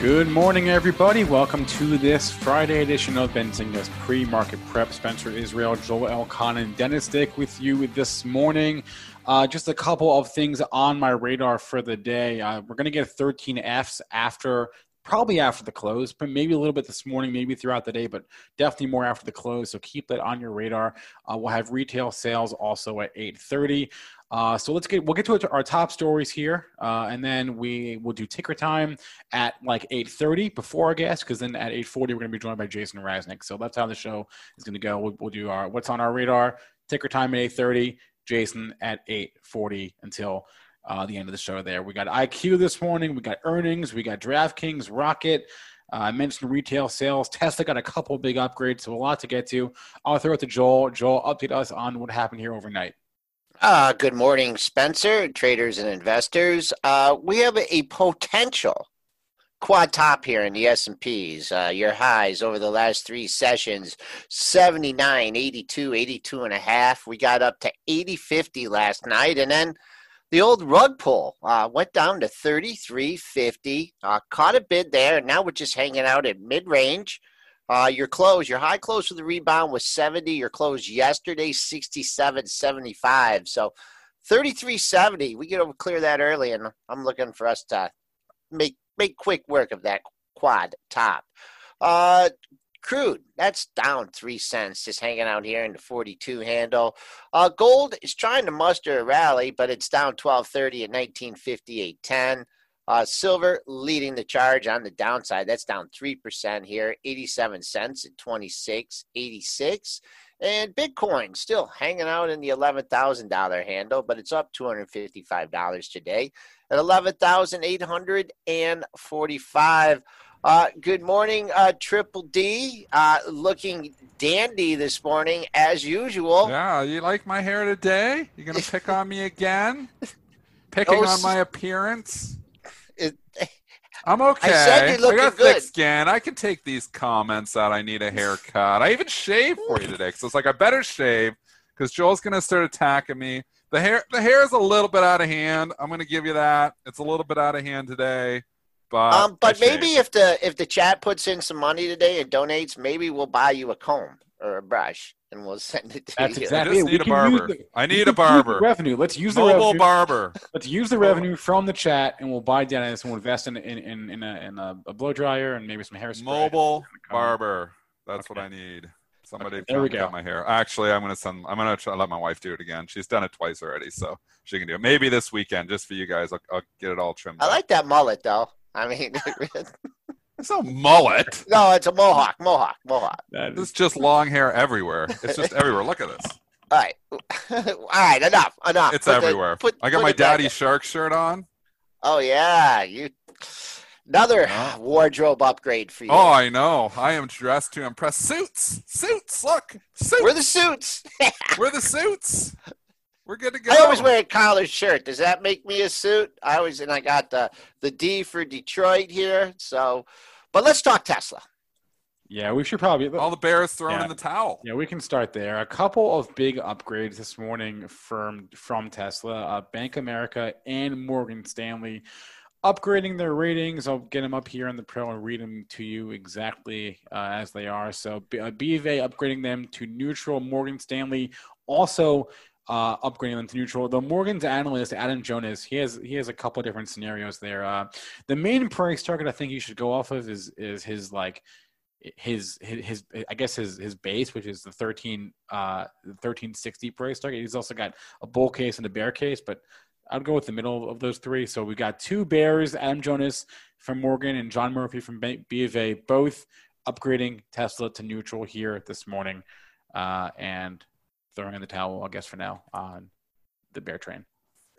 Good morning, everybody. Welcome to this Friday edition of Benzinga's pre-market prep. Spencer Israel, Joel Elconin, Dennis Dick with you this morning. Uh, just a couple of things on my radar for the day. Uh, we're going to get 13 Fs after probably after the close, but maybe a little bit this morning, maybe throughout the day, but definitely more after the close. So keep that on your radar. Uh, we'll have retail sales also at 8:30. Uh, so let's get we'll get to our top stories here, uh, and then we will do ticker time at like 8:30 before our guest, because then at 8:40 we're going to be joined by Jason Raznick. So that's how the show is going to go. We'll, we'll do our what's on our radar, ticker time at 8:30, Jason at 8:40 until uh, the end of the show there. We got IQ this morning, we got earnings, we got DraftKings, Rocket. Uh, I mentioned retail sales. Tesla got a couple big upgrades, so a lot to get to. I'll throw it to Joel. Joel, update us on what happened here overnight. Uh, good morning, Spencer, traders and investors. Uh, we have a potential quad top here in the S&Ps. Uh, your highs over the last three sessions, 79, 82, 82 and a half. We got up to 80, 50 last night. And then the old rug pull uh, went down to 33.50. Uh, caught a bid there. And now we're just hanging out at mid-range. Uh, your close, your high close for the rebound was 70. Your close yesterday, 67.75. So 33.70. We get to clear that early, and I'm looking for us to make make quick work of that quad top. Uh, crude, that's down three cents, just hanging out here in the 42 handle. Uh, gold is trying to muster a rally, but it's down 1230 at 1958.10. Uh, silver leading the charge on the downside. That's down 3% here, 87 cents at 26.86. And Bitcoin still hanging out in the $11,000 handle, but it's up $255 today at 11,845. Uh, good morning, uh, Triple D. Uh, looking dandy this morning as usual. Yeah, you like my hair today? You gonna pick on me again? Picking No, on my appearance? It- I'm okay. said you're looking got good. thick skin. I can take these comments that I need a haircut. I even shaved for you today, so it's like I better shave because Joel's gonna start attacking me. The hair, the hair is a little bit out of hand. I'm gonna give you that. It's a little bit out of hand today, but um, but maybe if the if the chat puts in some money today and donates, maybe we'll buy you a comb or a brush and we'll send it to That's you. exactly just it. need a barber. the- I need a barber. revenue. Let's use the mobile revenue. barber. Let's use the revenue from the chat, and we'll buy Dennis and we'll invest in in in, in, a, in a, a blow dryer and maybe some hairspray. Mobile barber. That's what I need. Somebody Okay, there we go. cut my hair. Actually, I'm gonna send. I'm gonna try, let my wife do it again. She's done it twice already, so she can do it. Maybe this weekend, just for you guys. I'll, I'll get it all trimmed. I up. like that mullet though. I mean, It's a mullet. No, it's a mohawk. Mohawk. Mohawk. That This is, is just long hair everywhere. It's just everywhere. Look at this. All right. All right. Enough. Enough. It's Put the- everywhere. put- I got my daddy shark shirt on. Oh yeah, you. Another Oh. wardrobe upgrade for you. Oh, I know. I am dressed to impress. Suits, suits. Look, suits. We're the suits. We're the suits. We're good to go. I always wear a collared shirt. Does that make me a suit? I always and I got the the D for Detroit here. So, but let's talk Tesla. yeah, we should probably. all the bears thrown Yeah. in the towel. Yeah, we can start there. A couple of big upgrades this morning from from Tesla, uh, Bank America and Morgan Stanley, upgrading their ratings. I'll get them up here in the pro and read them to you exactly uh, as they are. So, B- uh, B of A upgrading them to neutral. Morgan Stanley also uh, upgrading them to neutral. The Morgan's analyst Adam Jonas, he has he has a couple different scenarios there. Uh, the main price target I think you should go off of is is his like his his, his I guess his his base, which is the thirteen uh thirteen sixty price target. He's also got a bull case and a bear case, but I'd go with the middle of those three. So we got two bears, Adam Jonas from Morgan and John Murphy from B of A, both upgrading Tesla to neutral here this morning, uh, and throwing in the towel, I guess, for now on the bear train.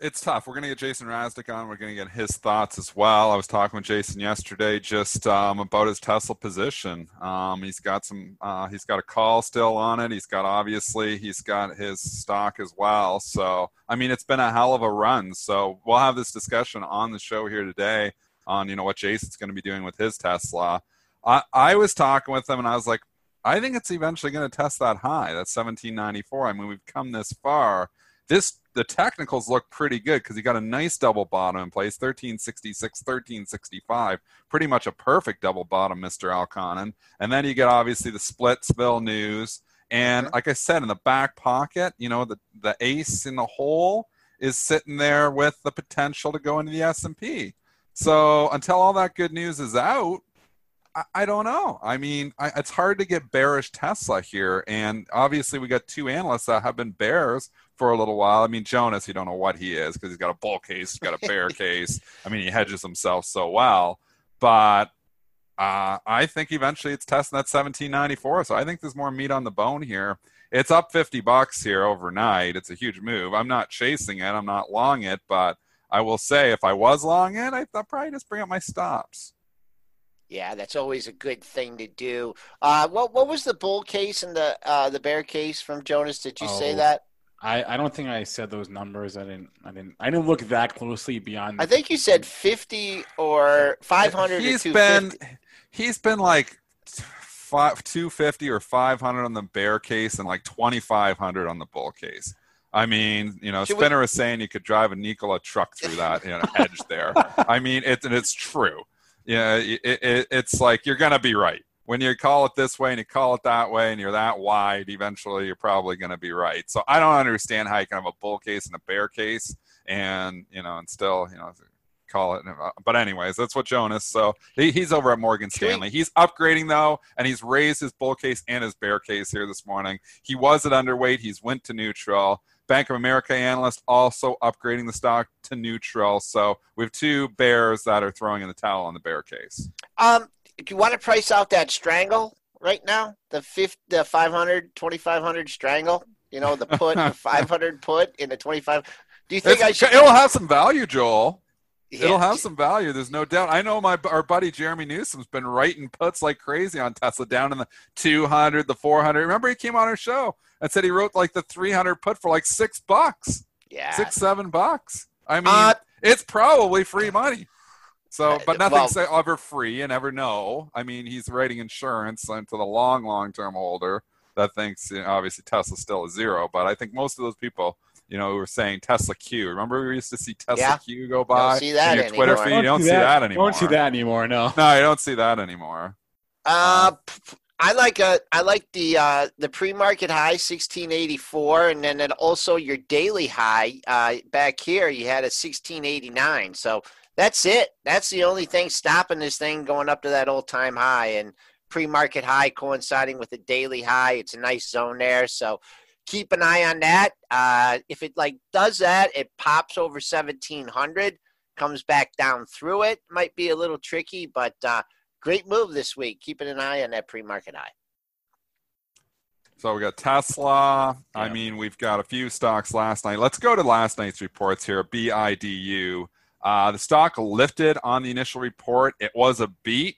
It's tough. We're going to get Jason Raznick on. We're going to get his thoughts as well. I was talking with Jason yesterday just um, about his Tesla position. Um, he's got some. Uh, he's got a call still on it. He's got obviously he's got his stock as well. So I mean, it's been a hell of a run. So we'll have this discussion on the show here today on you know what Jason's going to be doing with his Tesla. I, I was talking with him and I was like, I think it's eventually going to test that high. That's 1794. I mean, we've come this far. This the technicals look pretty good because you got a nice double bottom in place 1366 1365 pretty much a perfect double bottom mr Elconin and then you get obviously the splitsville news and mm-hmm. like i said in the back pocket you know the, the ace in the hole is sitting there with the potential to go into the s&p so until all that good news is out I, I don't know. I mean, I, it's hard to get bearish Tesla here, and obviously we got two analysts that have been bears for a little while. I mean, Jonas, you don't know what he is because he's got a bull case, he's got a bear case. I mean, he hedges himself so well, but uh, I think eventually it's testing that 1794. So I think there's more meat on the bone here. It's up 50 bucks here overnight. It's a huge move. I'm not chasing it. I'm not long it, but I will say if I was long it, I, I'd probably just bring up my stops. Yeah, that's always a good thing to do. Uh, what what was the bull case and the uh, the bear case from Jonas? Did you say Oh, that? I, I don't think I said those numbers. I didn't I didn't I didn't look that closely beyond. I think you said fifty or five hundred. He's or been he's been like five, 250 or 500 on the bear case and like 2500 on the bull case. I mean, you know, Should we- Spinner was saying you could drive a Nikola truck through that you know, edge there. I mean, it's and it's true. Yeah, it, it, it's like you're gonna be right when you call it this way and you call it that way and you're that wide. Eventually, you're probably gonna be right. So I don't understand how you can have a bull case and a bear case, and you know, and still, you know, call it. But anyways, that's what Jonas. So he, he's over at Morgan Stanley. He's upgrading though, and he's raised his bull case and his bear case here this morning. He was at underweight. He's went to neutral. Bank of America analyst also upgrading the stock to neutral. So we have two bears that are throwing in the towel on the bear case. Um, do you want to price out that strangle right now? The fifth, the 500, 2500 strangle. You know, the put, the 500 put in the 25. Do you think It's- I should? it'll have some value, Joel. Yeah. It'll have some value. There's no doubt. I know my our buddy Jeremy Newsome's been writing puts like crazy on Tesla down in the 200, the 400. Remember he came on our show and said he wrote like the 300 put for like six bucks, Yeah. six seven bucks. I mean, Uh, it's probably free money. So, but well- nothing's ever free and ever no. I mean, he's writing insurance into the long, long term holder that thinks you know, obviously Tesla's still a zero. But I think most of those people, you know, who were saying Tesla Q. Remember we used to see Tesla Yeah. Q go by see that in your Twitter anymore. feed. You don't see that anymore. Don't see that anymore. No. No, you don't see that anymore. Uh, p- p- I like a I like the uh the pre-market high 1684 and then, then also your daily high uh back here you had a 1689 so that's it that's the only thing stopping this thing going up to that all-time high and pre-market high coinciding with the daily high it's a nice zone there so keep an eye on that uh if it like does that it pops over 1700 comes back down through it might be a little tricky but uh great move this week. Keeping an eye on that pre-market high. So we got Tesla. I mean, we've got a few stocks last night. Let's go to last night's reports here. BIDU. Uh, the stock lifted on the initial report. It was a beat.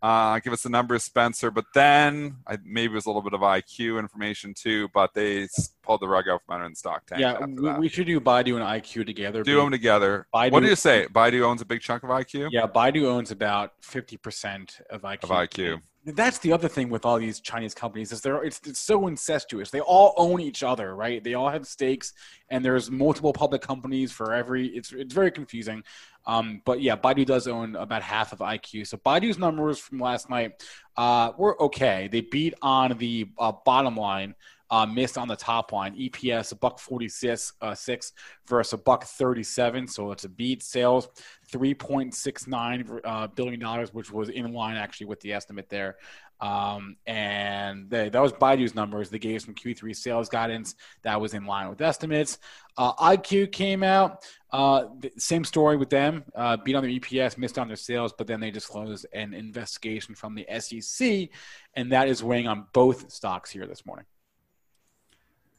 Uh, give us the numbers, Spencer. But then I, maybe it was a little bit of IQ information too. But they pulled the rug out from under the stock tank. Yeah, we, we should do Baidu and IQ together. do them together. Baidu- what do you say? Baidu owns a big chunk of IQ. Yeah, Baidu owns about fifty percent of IQ. Of IQ. That's the other thing with all these Chinese companies is they're it's, it's so incestuous. They all own each other, right? They all have stakes, and there's multiple public companies for every. It's it's very confusing. Um, but yeah, Baidu does own about half of IQ. So Baidu's numbers from last night uh, were okay. They beat on the uh, bottom line. Uh, missed on the top line. EPS a buck forty six uh, six versus a buck thirty seven. So it's a beat. Sales three point six nine uh, billion dollars, which was in line actually with the estimate there. Um, and they, that was Baidu's numbers. They gave some Q3 sales guidance that was in line with estimates. Uh, IQ came out. Uh, same story with them. Uh, beat on their EPS, missed on their sales, but then they disclosed an investigation from the SEC, and that is weighing on both stocks here this morning.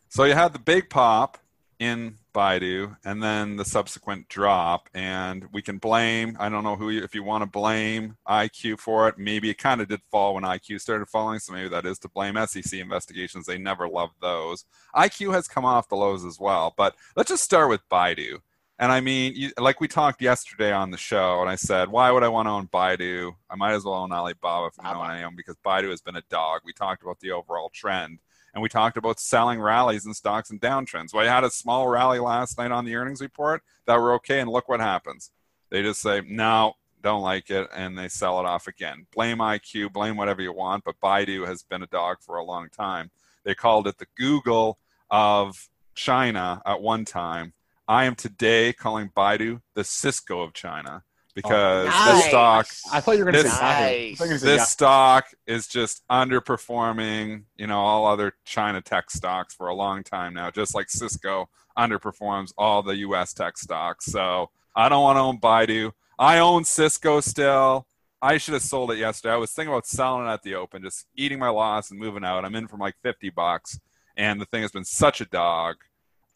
So you had the big pop in Baidu and then the subsequent drop. And we can blame, I don't know who, you, if you want to blame IQ for it. Maybe it kind of did fall when IQ started falling. So maybe that is to blame SEC investigations. They never loved those. IQ has come off the lows as well. But let's just start with Baidu. And I mean, you, like we talked yesterday on the show, and I said, why would I want to own Baidu? I might as well own Alibaba if I know I own because Baidu has been a dog. We talked about the overall trend and we talked about selling rallies and stocks and downtrends. Well, I had a small rally last night on the earnings report that were okay, and look what happens. They just say, no, don't like it, and they sell it off again. Blame IQ, blame whatever you want, but Baidu has been a dog for a long time. They called it the Google of China at one time. I am today calling Baidu the Cisco of China Oh, because Nice. this stock I thought you were going to This- say Nice. thought you were gonna say this stock is just underperforming you know all other china tech stocks for a long time now just like cisco underperforms all the us tech stocks. So i don't want to own baidu. I own cisco still. I should have sold it yesterday. I was thinking about selling it at the open just eating my loss and moving out. I'm in from like 50 bucks and the thing has been such a dog.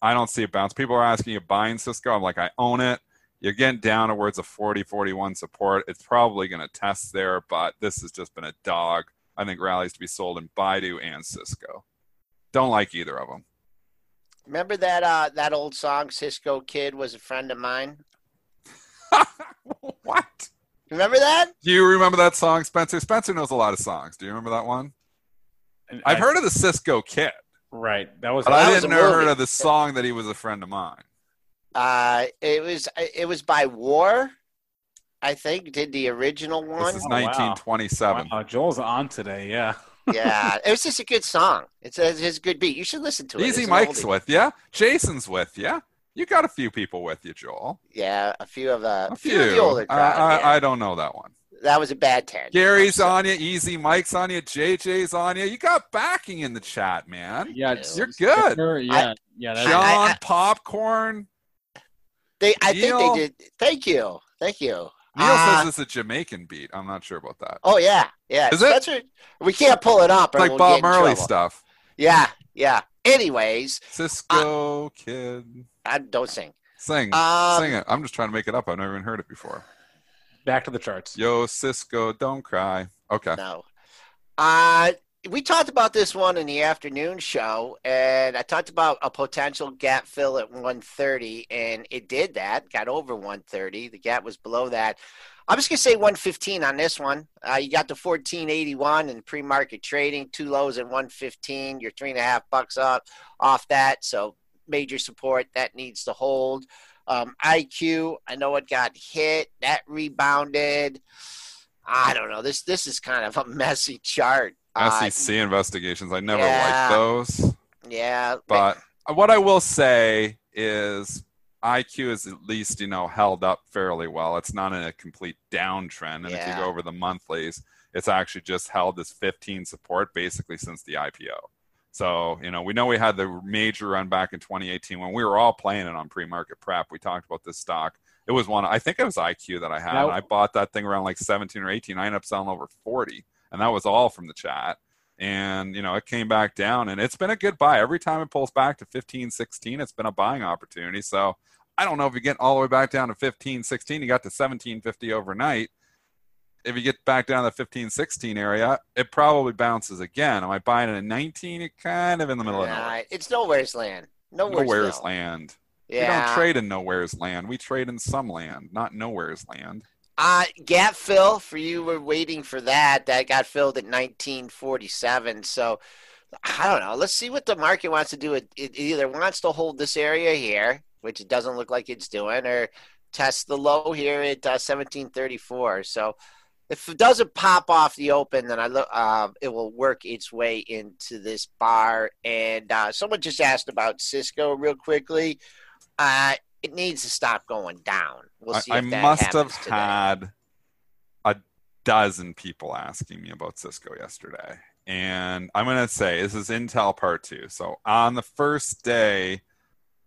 I don't see it bounce. People are asking you buying cisco? I'm like i own it you're getting down towards a 40 41 support it's probably going to test there but this has just been a dog. I think rallies to be sold in baidu and cisco. Don't like either of them Remember that uh, that old song, "Cisco Kid was a friend of mine." what? Remember that? do you remember that song spencer? Spencer knows a lot of songs. Do you remember that one? And i've I- heard of the cisco kid. Right. That was but that i was didn't a know movie. heard of the song that he was a friend of mine Uh, it was it was by War, I think. Did the original one? this is Oh, wow. 1927 wow, Joel's on today. Yeah. yeah, it was just a good song. It's a, it's a good beat. You should listen to it. easy It's mike's with you jason's with you you got a few people with you joel Yeah, a few of the a few, of the older I, crowd. I, yeah. I don't know that one that was a bad ten. Gary's I'm on you, Easy Mike's on you, JJ's on you. You got backing in the chat, man. Yeah. You're good. Sticker, Yeah. yeah. That's, I- John I- Popcorn. They, I think they did. Thank you, thank you. Neil Uh, says it's a Jamaican beat. I'm not sure about that. Oh yeah, yeah. Is it? Spencer, we can't pull it up. or like we'll Bob get in Marley trouble. stuff. Yeah, yeah. Anyways, Cisco kid. I don't sing. Sing. Um, Sing it. I'm just trying to make it up. I've never even heard it before. back to the charts. Yo, Cisco, don't cry. Okay. No. Uh, we talked about this one in the afternoon show, and I talked about a potential gap fill at 130, and it did that, got over 130. The gap was below that. I'm just going to say 115 on this one. Uh, you got the 1481 in pre market trading, two lows at 115. You're three and a half bucks up off that. So major support that needs to hold. Um, IQ, I know it got hit, that rebounded. I don't know. This this is kind of a messy chart. Uh, SEC investigations. I never yeah. liked those. yeah, But what I will say is IQ is at least, you know, held up fairly well. It's not in a complete downtrend. And if you go over the monthlies, it's actually just held this 15 support basically since the IPO. So, you know, we know we had the major run back in 2018 when we were all playing it on pre market prep. We talked about this stock it was one. I think it was IQ that I had. Now- I bought that thing around like 17 or 18. I ended up selling over 40, and that was all from the chat. And you know, it came back down, and it's been a good buy. Every time it pulls back to 15, 16, it's been a buying opportunity. So I don't know if you get all the way back down to 15, 16. You got to 1750 overnight. If you get back down to the 15, 16 area, it probably bounces again. Am I buying it at 19? You're kind of in the middle of Nah, nowhere. it's nowhere's land. Nowhere's, Nowhere's land. Yeah. We don't trade in nowhere's land. We trade in some land, not nowhere's land. Uh, gap fill for you were waiting for that. That got filled at 1947. So I don't know. Let's see what the market wants to do. It, it either wants to hold this area here, which it doesn't look like it's doing, or test the low here at uh, 1734. So if it doesn't pop off the open, then I look. Uh, it will work its way into this bar. And uh, someone just asked about Cisco real quickly. It needs to stop going down. We'll see I, I must have today. had a dozen people asking me about Cisco yesterday. And I'm going to say this is Intel part two. So on the first day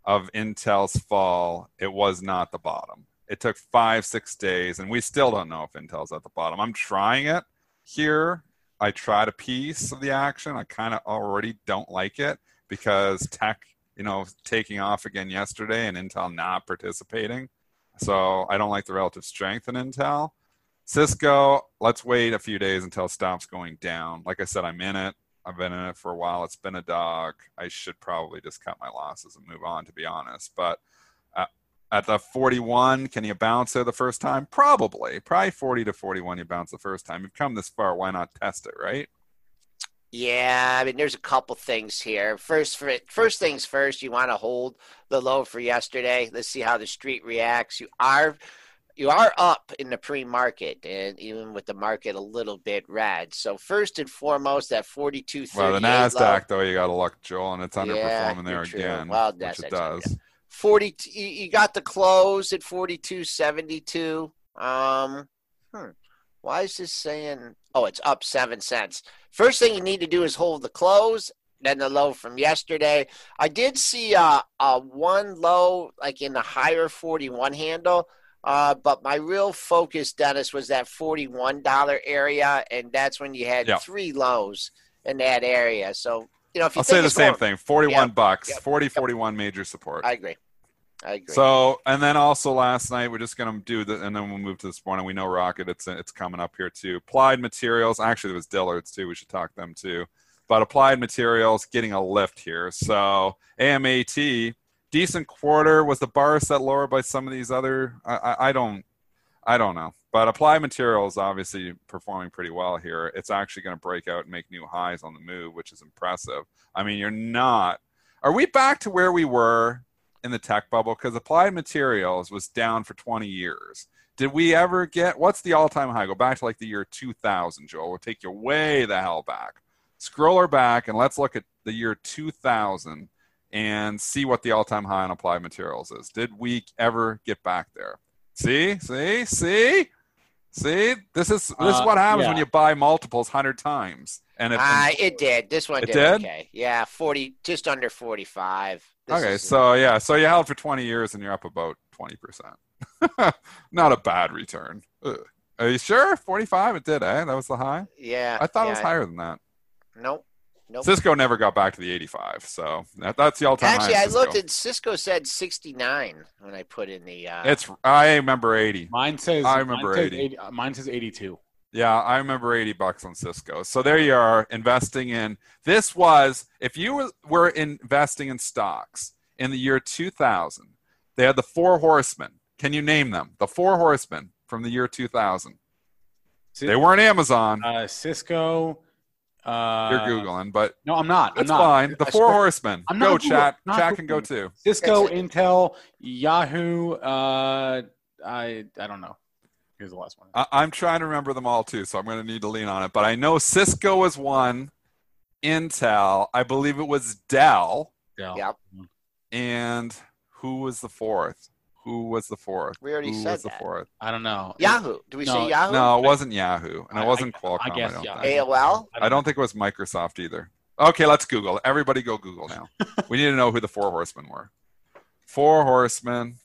of Intel's fall, it was not the bottom. It took five, six days, and we still don't know if Intel's at the bottom. I'm trying it here. I tried a piece of the action. I kind of already don't like it because tech, you know, taking off again yesterday and Intel not participating. So I don't like the relative strength in Intel. Cisco, let's wait a few days until stops going down. Like I said, I'm in it. I've been in it for a while. It's been a dog. I should probably just cut my losses and move on, to be honest. But uh, at the 41, can you bounce there the first time? Probably. Probably 40 to 41, you bounce the first time. You've come this far. Why not test it, right? Yeah, I mean, there's a couple things here. First, for first things first, you want to hold the low for yesterday. Let's see how the street reacts. You are you are up in the pre-market, and even with the market a little bit red. So first and foremost, that 42. Well, the low. NASDAQ, though, you got to look, Joel, and it's Yeah, underperforming there true. again, Well, which that's- it does. 40 you you got the close at 42.72 um hmm. Why is this saying oh it's up 7 cents first thing you need to do is hold the close then the low from yesterday i did see uh, uh one low like in the higher 41 handle uh, but my real focus, Dennis, was that forty-one dollar area, and that's when you had three lows in that area. So, you know, if you I'll say the same more- thing 41 Yep, bucks, yep, 40, yep. 41 major support. I agree. I agree. So, and then also last night, we're just going to do the, and then we'll move to this morning. We know Rocket, it's it's coming up here too. Applied Materials, actually, there was Dillard's too. We should talk them too. But Applied Materials getting a lift here. So, AMAT, decent quarter. Was the bar set lower by some of these other? I, I, I don't, I don't know. But Applied Materials obviously performing pretty well here. It's actually going to break out and make new highs on the move, which is impressive. I mean, you're not. Are we back to where we were in the tech bubble because applied materials was down for 20 years did we ever get what's the all-time high go back to like the year 2000 joel we'll take you way the hell back scroll her back and let's look at the year 2000 and see what the all-time high on applied materials is did we ever get back there see see see see this is this is Uh, what happens when yeah. you buy multiples 100 times and if Uh, it did. This one It did, did? okay. Yeah, forty, just under forty-five. This okay, is- so yeah, so you held for 20 years and you're up about 20%. Not a bad return. Ugh. Are you sure? 45 it did, eh? That was the high? yeah, I thought yeah, it was higher than that. Nope, nope. Cisco never got back to the 85, so that, that's the all-time Actually, high. I Cisco. looked at Cisco said sixty-nine when I put in the. Uh, It's I remember 80. Mine says I remember mine says 80. uh, Mine says 82. Yeah, I remember 80 bucks on Cisco. So there you are investing in this was if you were, investing in stocks in the year 2000, they had the four horsemen. Can you name them? The four horsemen from the year 2000. Ci- They weren't Amazon. Uh, Cisco. Uh, You're googling, but No, I'm not. I'm that's not. fine. The I four swear- horsemen. I'm go Googling. chat. Not Chat can go too. Cisco, Intel, Yahoo. Uh, I I don't know. Here's the last one. I, I'm trying to remember them all too, so I'm going to need to lean on it. But I know Cisco was one. Intel, I believe it was Dell, Dell. Yep. and who was the fourth? Who was the fourth? We already who said was the fourth? I don't know. Yahoo. Do we No, say Yahoo? No, it wasn't Yahoo, and I- it wasn't I- Qualcomm. I guess, don't yeah. think. AOL. I don't think it was Microsoft either. Okay, let's Google. Everybody go Google now. we need to know who the four horsemen were. Four horsemen.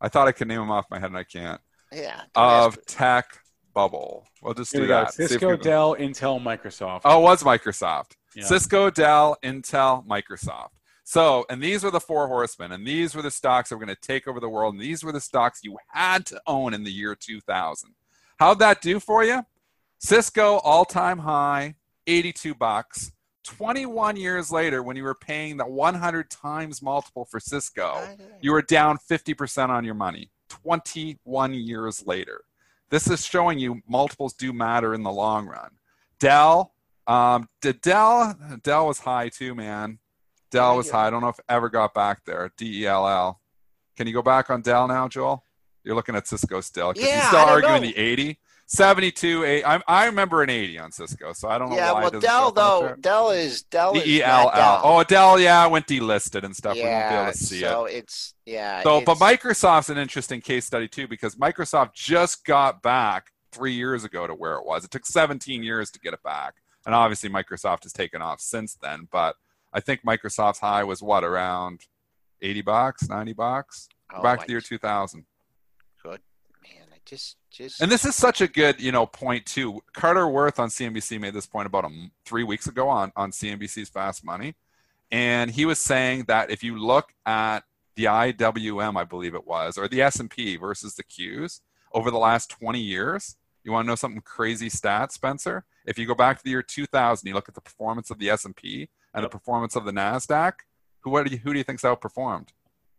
I thought I could name them off my head and I can't. Yeah. Of tech, bubble. We'll just do yeah. don't ask- Of tech bubble. We'll just Here do we that. See if Cisco, Dell, Intel, Microsoft. Oh, it was Microsoft. Yeah. Cisco, Dell, Intel, Microsoft. So, and these were the four horsemen, and these were the stocks that were going to take over the world, and these were the stocks you had to own in the year 2000. How'd that do for you? Cisco all-time high, 82 bucks. 21 years later, when you were paying the 100 times multiple for Cisco, you were down 50% on your money 21 years later. This is showing you multiples do matter in the long run. Dell, um, did Dell, Dell was high too, man. Dell was high. I don't know if ever got back there. D E L L. Can you go back on Dell now, Joel? You're looking at Cisco still. Yeah, he's still arguing know. the 80. 72, 8. I, I remember an 80 on Cisco, so I don't know Yeah, why. well, Dell show up on though. Dell is Dell is D E L L. Oh, Dell, yeah, went delisted and stuff. we won't be yeah, able to see it. so it's yeah. So, but Microsoft's an interesting case study too because Microsoft just got back three years ago to where it was. It took 17 years to get it back, and obviously Microsoft has taken off since then. But I think Microsoft's high was what around 80 bucks, 90 bucks, oh, back to the year 2000. Good man, I just just And this is such a good, you know, point too. Carter Worth on CNBC made this point about a m three weeks ago on on CNBC's Fast Money, and he was saying that if you look at the IWM, I believe it was, or the S and P versus the Qs over the last 20 years, you want to know something crazy stat, Spencer? If you go back to the year 2000, you look at the performance of the S and P and Yep. the performance of the Nasdaq. Who what do you, who do you think's outperformed?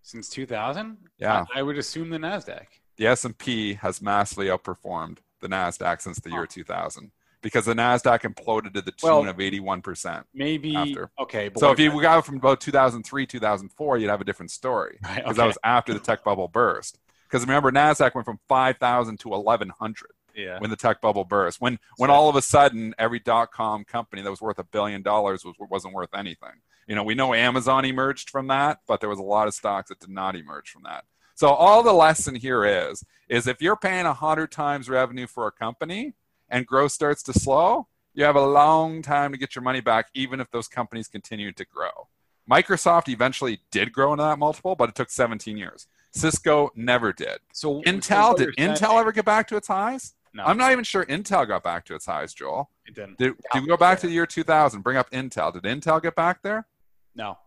Since 2000? Yeah. I, I would assume the NASDAQ. The S&P has massively outperformed the Nasdaq since the year 2000 because the Nasdaq imploded to the tune Well, of 81%. Maybe. After. Okay. So if you about- got from about 2003, 2004, you'd have a different story Right, because okay. that was after the tech bubble burst. Because remember, Nasdaq went from 5,000 to 1,100 yeah. when the tech bubble burst. When when So- all of a sudden every dot com company that was worth a billion dollars was wasn't worth anything. You know, we know Amazon emerged from that, but there was a lot of stocks that did not emerge from that. So all the lesson here is is if you're paying hundred times revenue for a company and growth starts to slow, you have a long time to get your money back, even if those companies continue to grow. Microsoft eventually did grow into that multiple, but it took 17 years. Cisco never did. So Intel did Intel ever get back to its highs? No, I'm not even sure Intel got back to its highs, Joel. It didn't. Did, did we go back to the year 2000? Bring up Intel. Did Intel get back there? No.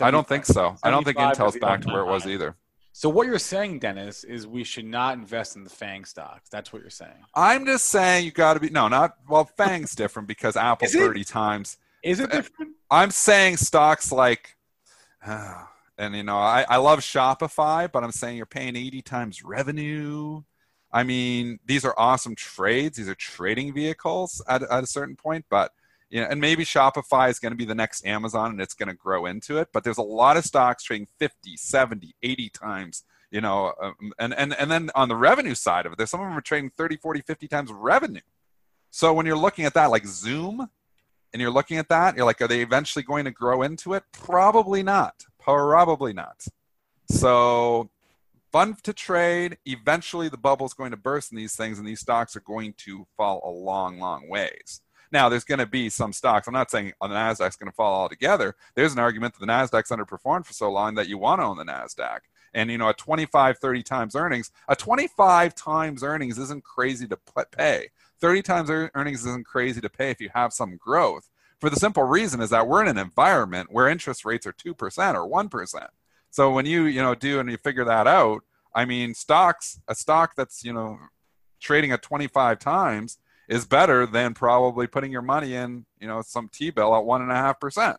I don't think so. I don't think Intel's back to where it was either. So what you're saying, Dennis, is we should not invest in the Fang stocks. That's what you're saying. I'm just saying you got to be no, not well. Fang's different because Apple 30 times. Is it Uh, different? I'm saying stocks like, and you know, I, I love Shopify, but I'm saying you're paying 80 times revenue. I mean, these are awesome trades. These are trading vehicles at, at a certain point, but you know, and maybe Shopify is going to be the next Amazon and it's going to grow into it. But there's a lot of stocks trading 50, 70, 80 times, you know, um, and, and, and then on the revenue side of it, there's some of them are trading 30, 40, 50 times revenue. So when you're looking at that, like Zoom, and you're looking at that, you're like, are they eventually going to grow into it? Probably not. Probably not. So fun to trade. Eventually, the bubble's going to burst in these things, and these stocks are going to fall a long, long ways. Now, there's going to be some stocks. I'm not saying the Nasdaq's going to fall altogether. There's an argument that the Nasdaq's underperformed for so long that you want to own the Nasdaq. And you know, at 25, 30 times earnings, a 25 times earnings isn't crazy to pay. 30 times earnings isn't crazy to pay if you have some growth. For the simple reason is that we're in an environment where interest rates are 2% or 1%. So when you, you know, do and you figure that out, I mean, stocks, a stock that's, you know, trading at 25 times is better than probably putting your money in, you know, some T-bill at one and a half percent.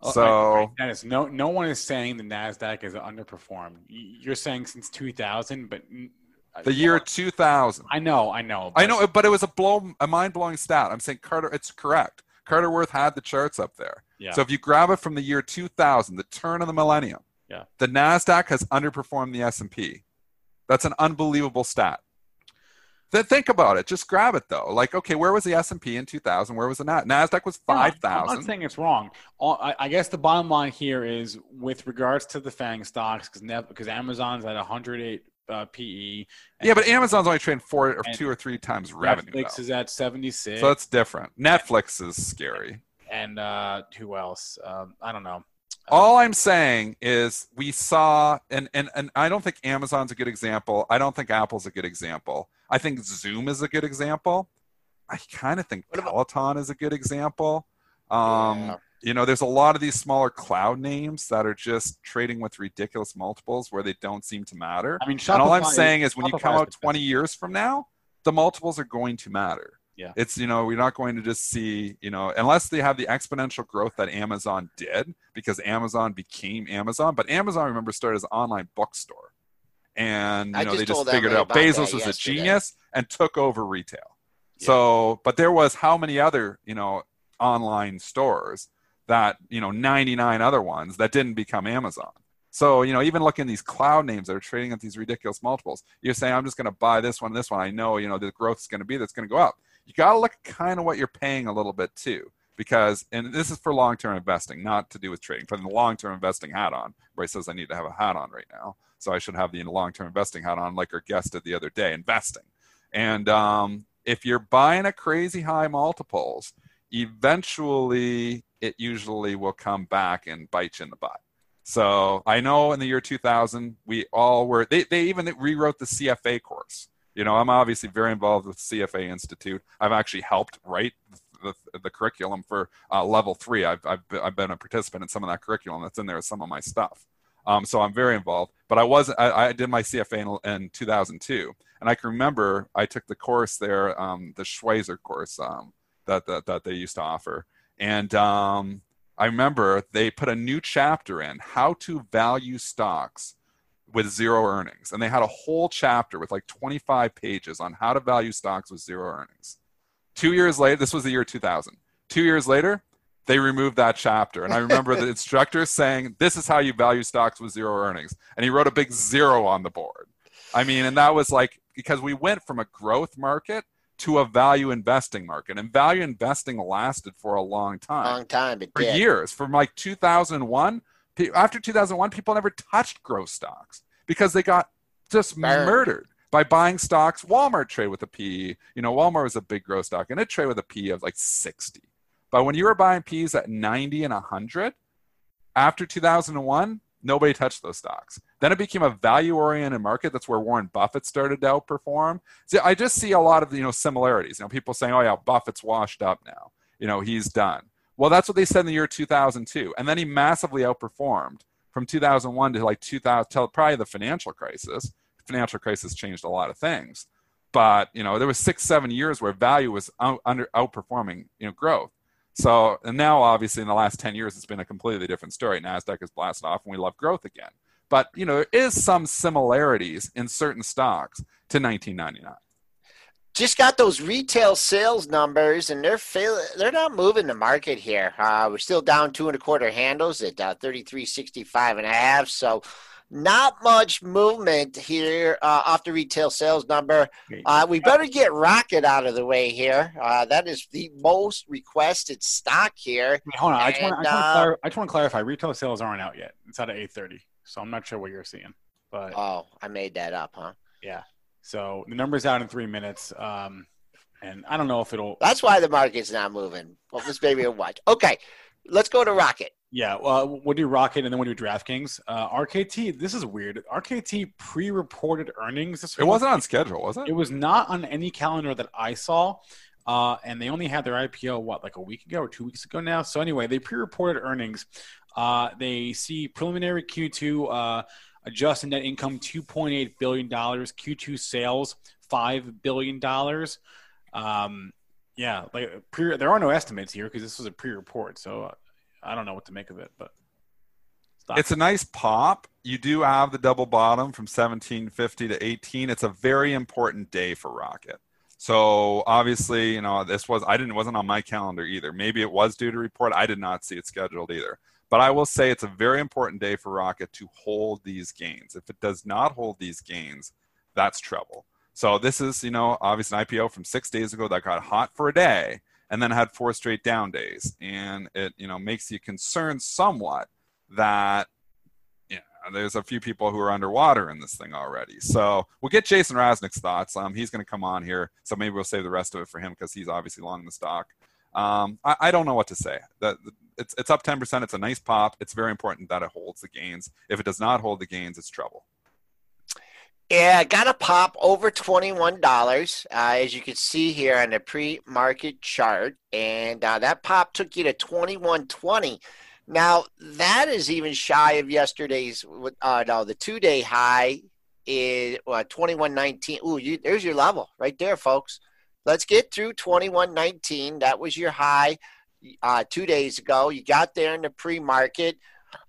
Oh, So right, right. Dennis, no, no one is saying the Nasdaq is underperformed. You're saying since 2000, but uh, the year 2000, I know, I know. I know, but it was a blow, a mind-blowing stat. I'm saying Carter, it's correct. Carter Worth had the charts up there. Yeah. So if you grab it from the year 2000, the turn of the millennium, Yeah. the Nasdaq has underperformed the S&P. That's an unbelievable stat. Then think about it. Just grab it though. Like, okay, where was the S&P in 2000? Where was the Na- Nasdaq? Was 5,000. I'm not saying it's wrong. I, I guess the bottom line here is with regards to the Fang stocks, because because Amazon's at 108 uh, PE. Yeah, but Amazon's only trading four or two or three times revenue. Netflix though. is at 76. So it's different. Netflix is scary. and uh, who else? Um, I don't know. All I'm saying is we saw, and, and, and I don't think Amazon's a good example. I don't think Apple's a good example. I think Zoom is a good example. I kind of think Peloton is a good example. Um, yeah. You know, there's a lot of these smaller cloud names that are just trading with ridiculous multiples where they don't seem to matter. I mean, Shopify and all I'm saying is, is when Shopify you come out 20 years from now, the multiples are going to matter. Yeah. It's, you know, we're not going to just see, you know, unless they have the exponential growth that Amazon did because Amazon became Amazon. But Amazon, remember, started as an online bookstore. And, you know, they just figured out Bezos was yesterday. a genius and took over retail. Yeah. So, but there was how many other, you know, online stores that, you know, 99 other ones that didn't become Amazon. So, you know, even looking at these cloud names that are trading at these ridiculous multiples, you're saying, I'm just going to buy this one, this one. I know, you know, the growth is going to be that's going to go up you got to look kind of what you're paying a little bit too because and this is for long-term investing not to do with trading putting the long-term investing hat on bryce says i need to have a hat on right now so i should have the long-term investing hat on like our guest did the other day investing and um, if you're buying at crazy high multiples eventually it usually will come back and bite you in the butt so i know in the year 2000 we all were they, they even rewrote the cfa course you know, I'm obviously very involved with CFA Institute. I've actually helped write the, the curriculum for uh, level three. I've, I've, I've been a participant in some of that curriculum that's in there, some of my stuff. Um, so I'm very involved. But I was I, I did my CFA in, in, 2002, and I can remember I took the course there, um, the Schweser course um, that, that that they used to offer, and um, I remember they put a new chapter in how to value stocks with zero earnings. And they had a whole chapter with like 25 pages on how to value stocks with zero earnings. Two years later, this was the year 2000. Two years later, they removed that chapter. And I remember the instructor saying, This is how you value stocks with zero earnings. And he wrote a big zero on the board. I mean, and that was like because we went from a growth market to a value investing market. And value investing lasted for a long time. Long time. for did. years. From like 2001 after 2001, people never touched growth stocks because they got just Burned. murdered by buying stocks. Walmart trade with a PE. You know, Walmart was a big growth stock, and it trade with a PE of like 60. But when you were buying PEs at 90 and 100, after 2001, nobody touched those stocks. Then it became a value-oriented market. That's where Warren Buffett started to outperform. See, I just see a lot of you know similarities. You know, people saying, "Oh yeah, Buffett's washed up now. You know, he's done." Well, that's what they said in the year 2002. And then he massively outperformed from 2001 to like 2000, till probably the financial crisis. Financial crisis changed a lot of things. But, you know, there was six, seven years where value was out, under outperforming, you know, growth. So, and now obviously in the last 10 years, it's been a completely different story. NASDAQ has blasted off and we love growth again. But, you know, there is some similarities in certain stocks to 1999 just got those retail sales numbers, and they're fail- they're not moving the market here. Uh, we're still down two and a quarter handles at uh, 33.65 and a half. So not much movement here uh, off the retail sales number. Uh, we better get Rocket out of the way here. Uh, that is the most requested stock here. Wait, hold on, and, I, just want, I, just want to clarify. Retail sales aren't out yet. It's out at 8:30, so I'm not sure what you're seeing. But oh, I made that up, huh? Yeah. So the number's out in three minutes. Um, and I don't know if it'll. That's why the market's not moving. Well, this baby will watch. Okay, let's go to Rocket. Yeah, well, we'll do Rocket and then we'll do DraftKings. Uh, RKT, this is weird. RKT pre-reported earnings. This it wasn't on schedule, was it? It was not on any calendar that I saw. Uh, and they only had their IPO what like a week ago or two weeks ago now. So anyway, they pre-reported earnings. Uh, they see preliminary Q2 uh, Adjusted net income $2.8 billion. Q2 sales $5 billion. Um, yeah, like pre- there are no estimates here because this was a pre-report, so uh, I don't know what to make of it. But stop. it's a nice pop. You do have the double bottom from 1750 to 18. It's a very important day for Rocket. So obviously, you know, this was I didn't wasn't on my calendar either. Maybe it was due to report. I did not see it scheduled either. But I will say it's a very important day for Rocket to hold these gains. If it does not hold these gains, that's trouble. So this is, you know, obviously an IPO from six days ago that got hot for a day and then had four straight down days. And it, you know, makes you concerned somewhat that yeah, there's a few people who are underwater in this thing already. So we'll get Jason Raznick's thoughts. Um, he's going to come on here, so maybe we'll save the rest of it for him because he's obviously long the stock. Um, I, I, don't know what to say. That it's it's up 10%. It's a nice pop. It's very important that it holds the gains. If it does not hold the gains, it's trouble. Yeah, got a pop over $21, uh, as you can see here on the pre-market chart. And uh, that pop took you to 21.20. Now, that is even shy of yesterday's, uh, no, the two-day high is uh, 21.19. Ooh, you, there's your level right there, folks. Let's get through 21.19. That was your high uh, two days ago. You got there in the pre-market.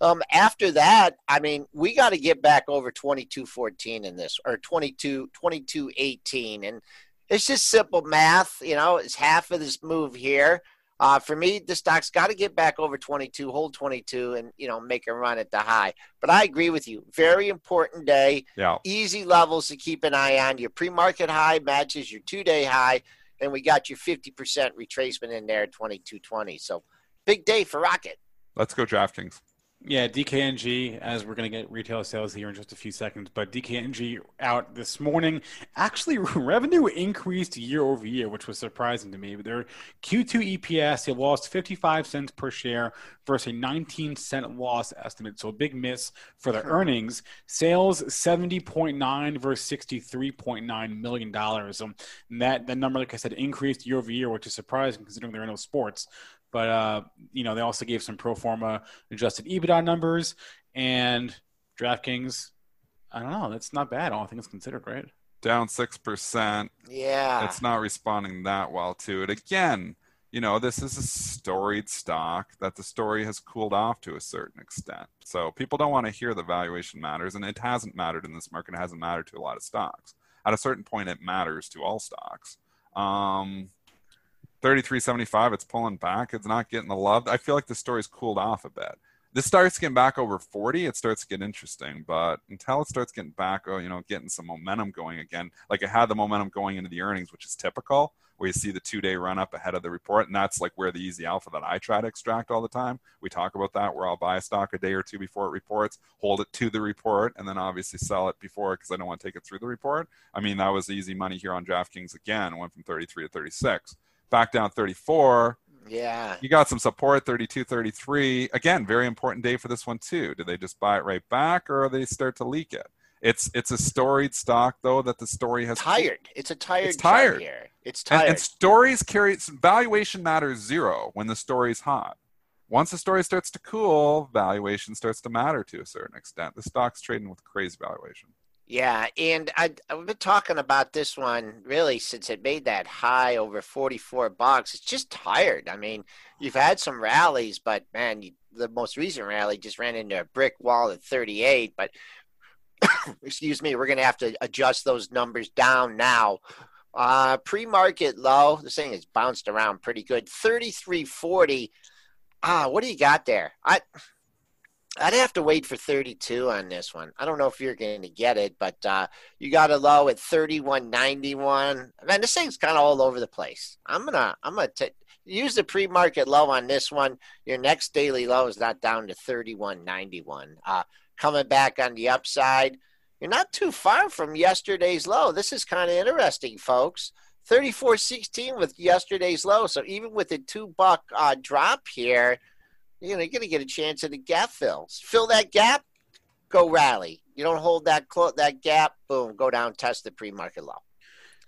Um, after that, I mean, we got to get back over 22-14 in this, or 22, 22-18. And it's just simple math. You know, it's half of this move here. Uh, for me, the stock's got to get back over 22, hold 22, and you know make a run at the high. But I agree with you. Very important day. Yeah. Easy levels to keep an eye on. Your pre-market high matches your two-day high, and we got your 50% retracement in there at 22.20. So big day for Rocket. Let's go DraftKings. Yeah, DKNG, as we're going to get retail sales here in just a few seconds, but DKNG out this morning. Actually, revenue increased year over year, which was surprising to me. But Their Q2 EPS, it lost 55 cents per share versus a 19 cent loss estimate. So a big miss for the earnings. Sales 70.9 versus 63.9 million dollars. So that that number, like I said, increased year over year, which is surprising considering there are no sports. But uh, you know, they also gave some pro forma adjusted EBITDA numbers and DraftKings. I don't know. That's not bad. All things considered, right? Down six percent. Yeah. It's not responding that well to it. Again, you know, this is a storied stock that the story has cooled off to a certain extent. So people don't want to hear the valuation matters, and it hasn't mattered in this market. It hasn't mattered to a lot of stocks. At a certain point, it matters to all stocks. Um, 33.75 it's pulling back it's not getting the love. I feel like the story's cooled off a bit. This starts getting back over 40 it starts to get interesting but until it starts getting back oh you know getting some momentum going again like it had the momentum going into the earnings which is typical where you see the two day run up ahead of the report and that's like where the easy alpha that i try to extract all the time. We talk about that where i'll buy a stock a day or two before it reports hold it to the report and then obviously sell it before because i don't want to take it through the report. I mean that was easy money here on draftkings again went from 33 to 36 back down 34. Yeah. You got some support 32, 33. Again, very important day for this one too. Do they just buy it right back or are they start to leak it? It's it's a storied stock though that the story has tired. It's a tired. It's tired. Here. It's tired. And, and stories carry valuation matters zero when the story's hot. Once the story starts to cool, valuation starts to matter to a certain extent. The stock's trading with crazy valuation. Yeah, and I, have been talking about this one really since it made that high over 44 bucks. It's just tired. I mean, you've had some rallies, but man, you, the most recent rally just ran into a brick wall at 38. But excuse me, we're going to have to adjust those numbers down now. Uh, pre-market low, this thing has bounced around pretty good. 33.40. Ah, what do you got there? I I'd have to wait for 32 on this one. I don't know if you're going to get it, but uh, you got a low at 31.91. Man, this thing's kind of all over the place. I'm gonna I'm gonna t- use the pre-market low on this one. Your next daily low is not down to 31.91. Uh, coming back on the upside, you're not too far from yesterday's low. This is kind of interesting, folks. 34.16 with yesterday's low. So even with a two buck uh, drop here you know, you're going to get a chance at the gap fills. Fill that gap, go rally. You don't hold that clo- that gap, boom, go down, test the pre-market low.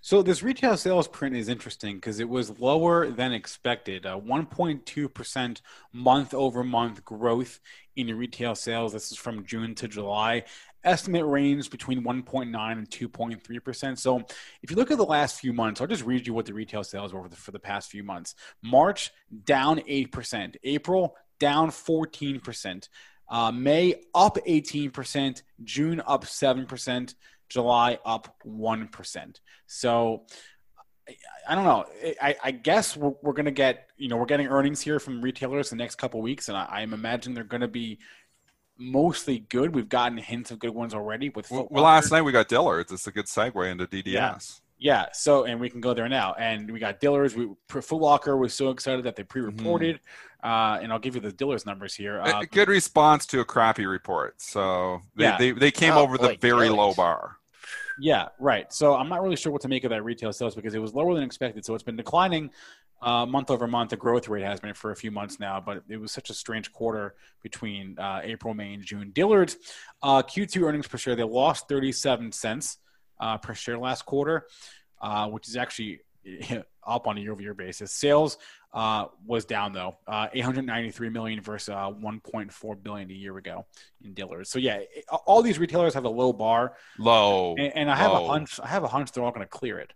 So this retail sales print is interesting because it was lower than expected. Uh, 1.2% month over month growth in retail sales. This is from June to July. Estimate range between 1.9 and 2.3%. So if you look at the last few months, I'll just read you what the retail sales were for the, for the past few months. March down 8%. April down 14%. Uh, May up 18%, June up 7%, July up 1%. So I don't know. I, I guess we're, we're going to get, you know, we're getting earnings here from retailers the next couple weeks, and I, am imagining they're going to be mostly good. We've gotten hints of good ones already. With well, well last night we got Dillard's. It's a good segue into DDS. Yeah. Yeah, so and we can go there now, and we got Dillard's. We Foot Locker was so excited that they pre-reported, mm-hmm. uh, and I'll give you the Dillard's numbers here. Uh, a good response to a crappy report. So they yeah. they, they came oh, over boy, the very low bar. Yeah, right. So I'm not really sure what to make of that retail sales because it was lower than expected. So it's been declining uh, month over month. The growth rate has been for a few months now, but it was such a strange quarter between uh, April, May, and June. Dillard's uh, Q2 earnings per share they lost 37 cents uh, per share last quarter, uh, which is actually up on a year-over-year basis. Sales uh, was down though, uh, 893 million versus uh, 1.4 billion a year ago in Dillard's. So yeah, all these retailers have a low bar, low, and, and I have low. a hunch. I have a hunch they're all going to clear it.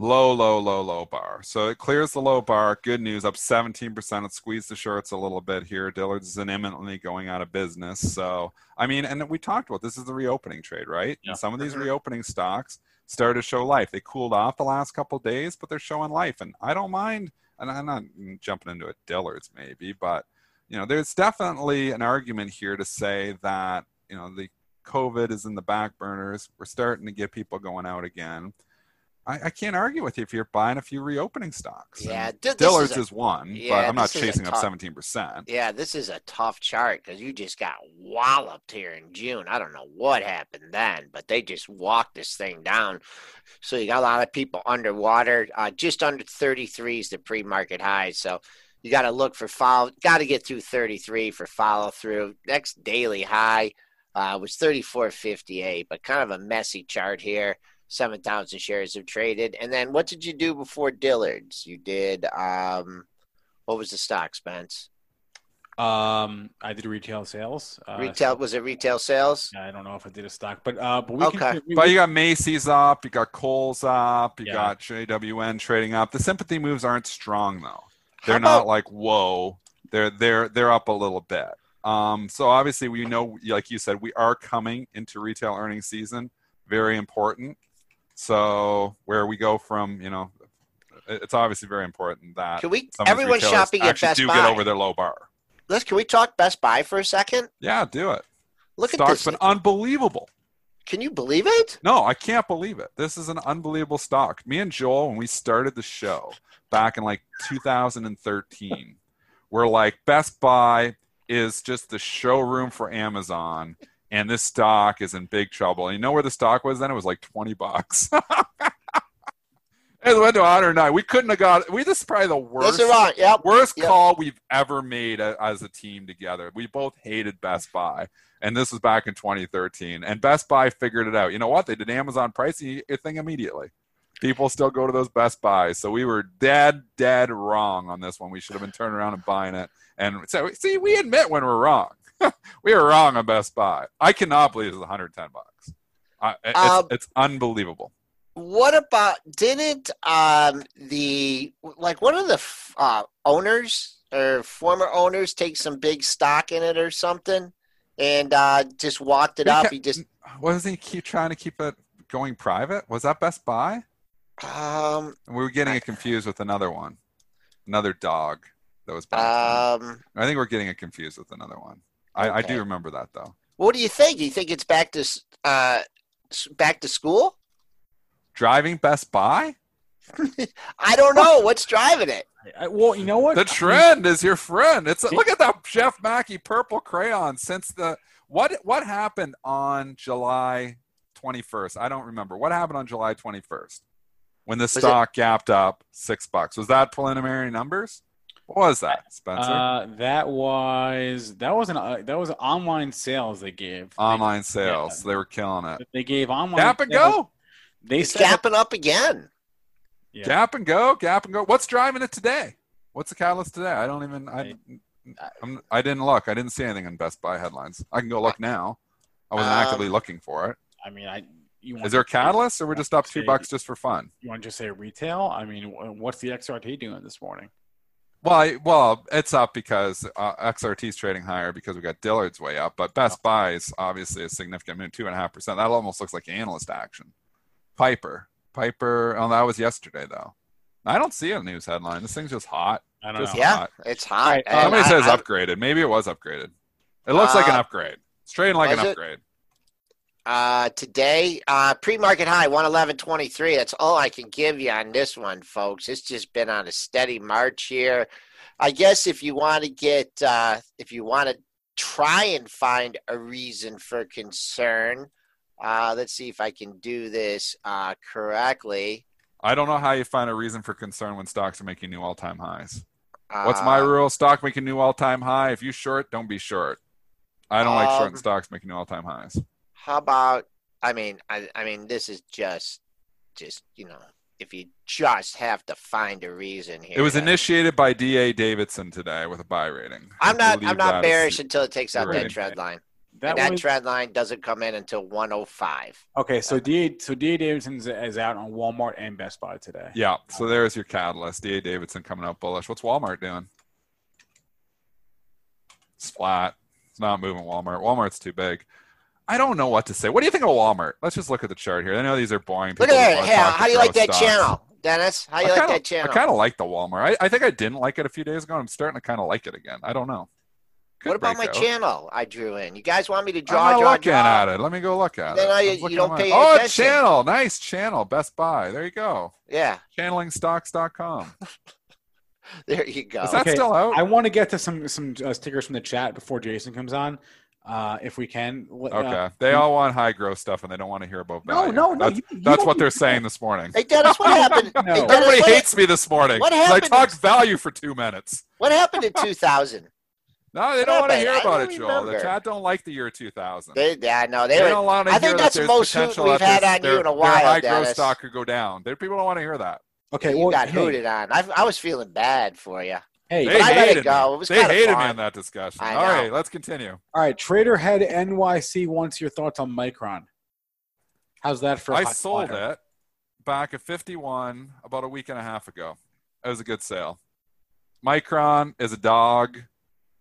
Low, low, low, low bar. So it clears the low bar. Good news, up 17%. It squeezed the shorts a little bit here. Dillard's is imminently going out of business. So, I mean, and we talked about this is the reopening trade, right? Yeah. Some of these mm-hmm. reopening stocks started to show life. They cooled off the last couple days, but they're showing life. And I don't mind – and I'm not jumping into a Dillard's maybe, but you know, there's definitely an argument here to say that you know the COVID is in the back burners. We're starting to get people going out again. I, I can't argue with you if you're buying a few reopening stocks. Yeah, d- Dillard's is, a, is, one, yeah, but I'm not chasing up 17%. Yeah, this is a tough chart because you just got walloped here in June. I don't know what happened then, but they just walked this thing down. So you got a lot of people underwater. Uh, just under 33 is the pre-market high. So you got to look for follow. Got to get through 33 for follow through. Next daily high uh, was 34.58, but kind of a messy chart here. 7,000 shares have traded. And then what did you do before Dillard's? You did, um, what was the stock, Spence? Um, I did retail sales. Uh, retail was it retail sales? I don't know if I did a stock, but uh, but we okay. Can, we, but you got Macy's up, you got Kohl's up, you yeah. got JWN trading up. The sympathy moves aren't strong though. They're about, not like whoa. They're they're they're up a little bit. Um, so obviously we know, like you said, we are coming into retail earnings season. Very important. So where we go from, you know, it's obviously very important that can we everyone shopping at Best do Buy. get over their low bar. Let's can we talk Best Buy for a second? Yeah, do it. Look Stock's at this. been unbelievable. Can you believe it? No, I can't believe it. This is an unbelievable stock. Me and Joel, when we started the show back in like 2013, we're like Best Buy is just the showroom for Amazon and this stock is in big trouble. And you know where the stock was then? It was like 20 bucks. it went to 109. We couldn't have got. We this is probably the worst. Right. Yep. Worst yep. call we've ever made as a team together. We both hated Best Buy, and this was back in 2013. And Best Buy figured it out. You know what? They did Amazon pricing thing immediately. People still go to those Best Buys, so we were dead, dead wrong on this one. We should have been turning around and buying it. And so, see, we admit when we're wrong. we were wrong on Best Buy. I cannot believe it's 110 bucks. Uh, it's, um, it's unbelievable. What about didn't um, the like one of the uh, owners or former owners take some big stock in it or something and uh, just walked it he up? Kept, he just wasn't he keep trying to keep it going private? Was that Best Buy? Um, we were getting it confused with another one, another dog that was. Um, I think we're getting it confused with another one. I, I do remember that though. What do you think? You think it's back to uh, back to school? Driving Best Buy? I don't know what's driving it. I, well, you know what? The trend is your friend. It's a, look at that Jeff Mackey purple crayon. Since the what what happened on July 21st? I don't remember. What happened on July 21st when the was stock it? gapped up six bucks? Was that preliminary numbers? What was that, Spencer? Uh, that was that was an uh, that was online sales they gave. Online they, sales, yeah. they were killing it. They gave online. Gap and sales. go. They it's gapping up again. Yeah. Gap and go, gap and go. What's driving it today? What's the catalyst today? I don't even. I, I'm, I didn't look. I didn't see anything in Best Buy headlines. I can go look now. I wasn't um, actively looking for it. I mean, I. Is there a catalyst, or we're just up two bucks just for fun? You want to just say retail? I mean, what's the XRT doing this morning? Well, I, well, it's up because uh, XRT is trading higher because we got Dillard's way up, but Best Buy is obviously a significant move, two and a half percent. That almost looks like analyst action. Piper, Piper. Oh, that was yesterday though. I don't see a news headline. This thing's just hot. I don't just know. Yeah, hot. it's hot. Somebody I, says I, upgraded. Maybe it was upgraded. It looks uh, like an uh, upgrade. It's trading like an upgrade. Uh, today, uh, pre-market high 111.23. That's all I can give you on this one, folks. It's just been on a steady march here. I guess if you want to get, uh, if you want to try and find a reason for concern, Uh, let's see if I can do this uh, correctly. I don't know how you find a reason for concern when stocks are making new all-time highs. What's my Uh, rule? Stock making new all-time high. If you short, don't be short. I don't like shorting Um, stocks making new all-time highs. How about? I mean, I, I mean, this is just, just you know, if you just have to find a reason here. It was to- initiated by D.A. Davidson today with a buy rating. I I'm not. I'm not that is- bearish until it takes out that rating. trend line. That, and that was, trend line doesn't come in until 105. okay, so D so D Davidson is out on Walmart and Best Buy today. Yeah, so there's your catalyst. D.A. Davidson coming out bullish. What's Walmart doing? It's flat. It's not moving Walmart. Walmart's too big. I don't know what to say. What do you think of Walmart? Let's just look at the chart here. I know these are boring. Look at just that. wanna Hey, talk how do you like that stocks. channel, Dennis? How do you I like kinda, that channel? I kind of like the Walmart. I, I think I didn't like it a few days ago. and I'm starting to kind of like it again. I don't know. Could what about my out. channel I drew in? You guys want me to draw? I'm draw, not draw, looking draw? at it. Let me go look at Then it. I- I you don't pay my- Oh, attention. channel. Nice channel. Best Buy. There you go. Yeah, Channelingstocks.com. there you go. Is that Okay, still out? I want to get to some some uh, stickers from the chat before Jason comes on, uh, if we can. Let- uh, Okay. They all want high growth stuff and they don't want to hear about No, value. no, no, That's, you- you that's what they're saying this morning. Hey, Dennis, what happened? No. Hey, Dennis, Everybody what, hates me this morning. what 'cause I talked is- value for two minutes. what happened in 2000? No, they What don't want to hear I about it, Joel. The chat don't like the year 2000. They, yeah, no, they, They were. don't want to I hear think that that's the most hoot potential we've that had their- on you in a their while, high growth stock could go down. There, people don't want to hear that. Okay, you well, got hey, hooted on. I, I was feeling bad for you. Hey, They But I let it hated go. me. It was they kinda hated me fun. in that discussion. I All know. right, let's continue. all right. Trader Head NYC wants your thoughts on Micron. How's that for? a I high sold flyer? it back at 51 about a week and a half ago. It was a good sale. Micron is a dog.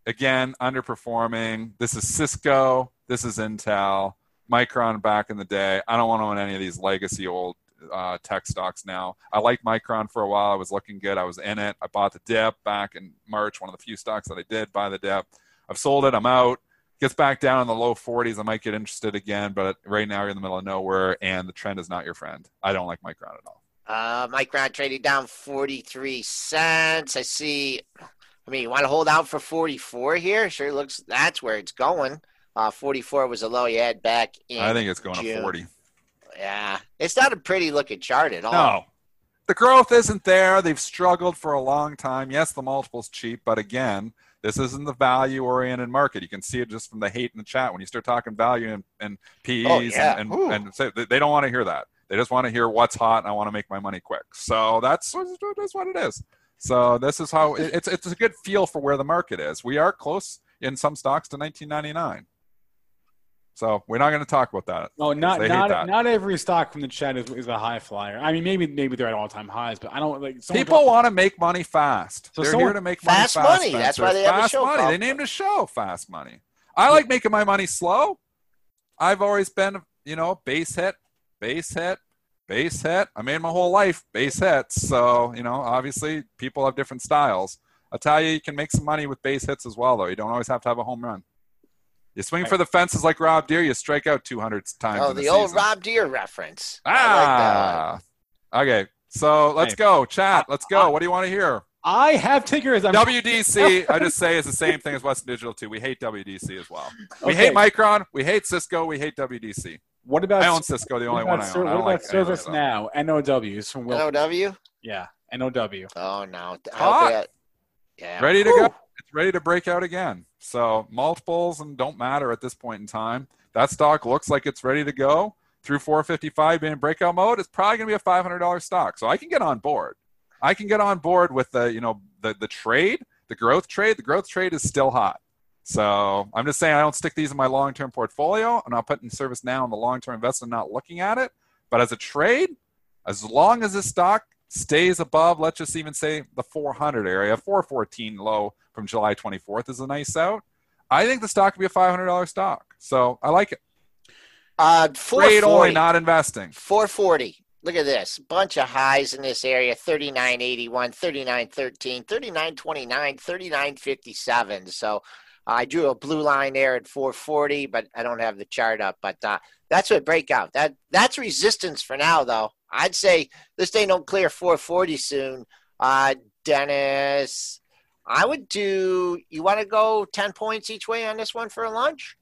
Again, underperforming. This is Cisco. This is Intel. Micron back in the day. I don't want to own any of these legacy old uh, tech stocks now. I liked Micron for a while. I was looking good. I was in it. I bought the dip back in March, one of the few stocks that I did buy the dip. I've sold it. I'm out. Gets back down in the low 40s. I might get interested again, but right now you're in the middle of nowhere, and the trend is not your friend. I don't like Micron at all. Uh, Micron trading down 43 cents. I see. I mean, you want to hold out for 44 here? Sure looks that's where it's going. Uh, 44 was a low you had back in. I think it's going to 40. Yeah, it's not a pretty looking chart at all. No. The growth isn't there. They've struggled for a long time. Yes, the multiple's cheap, but again, this isn't the value oriented market. You can see it just from the hate in the chat. When you start talking value and, and PEs Oh, yeah. and, and, and say, they they don't want to hear that. They just want to hear what's hot and I want to make my money quick. So that's, that's what it is. So this is how it- it's, it's a good feel for where the market is. We are close in some stocks to 1999. So we're not going to talk about that. No, not not that. not every stock from the chat is, is a high flyer. I mean, maybe maybe they're at all time highs, but I don't like. People want to make money fast. So They're someone- here to make money Fast fast. money. That's why they have a show money. called- They named a show Fast Money. I like making my money slow. I've always been, you know, base hit, base hit, base hit. I made my whole life base hits. So, you know, obviously people have different styles. I'll tell you, you can make some money with base hits as well, though. You don't always have to have a home run. You swing for the fences like Rob Deer, you strike out 200 times. Oh, in the old season. Rob Deer reference. I like that. Ah. okay. So let's Hey. go. Chat. Let's go. What do you want to hear? I have tickers. I'm, WDC, I just say, is the same thing as Western Digital too. We hate WDC as well. We Okay. hate Micron. We hate Cisco. We hate WDC. What about I own Cisco, the only one I Ser- own. I what don't about like any of Service them. Now? NOWs from Will. NOW? Yeah, NOW. Oh, no. I Hot. hope that- Yeah. Ready to Whew. go. It's ready to break out again. So multiples and don't matter at this point in time. That stock looks like it's ready to go through 455 being in breakout mode. It's probably going to be a $500 stock. So I can get on board. I can get on board with the, you know, the, the trade, the growth trade. The growth trade is still hot. So I'm just saying I don't stick these in my long-term portfolio. I'm not putting in ServiceNow in the long-term investment, not looking at it. But as a trade, as long as this stock stays above, let's just even say the 400 area, 414 low from July 24th is a nice out. I think the stock could be a $500 stock. So I like it. Uh, Trade 440. only, not investing. 440. Look at this. Bunch of highs in this area 3981, 3913, 3929, 3957. So I drew a blue line there at 440, but I don't have the chart up. But uh, that's what breakout. That That's resistance for now, though. I'd say this thing don't clear 440 soon. Uh, Dennis, I would do, you want to go 10 points each way on this one for a lunch?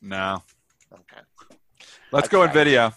No. Okay. Let's go Okay. Nvidia.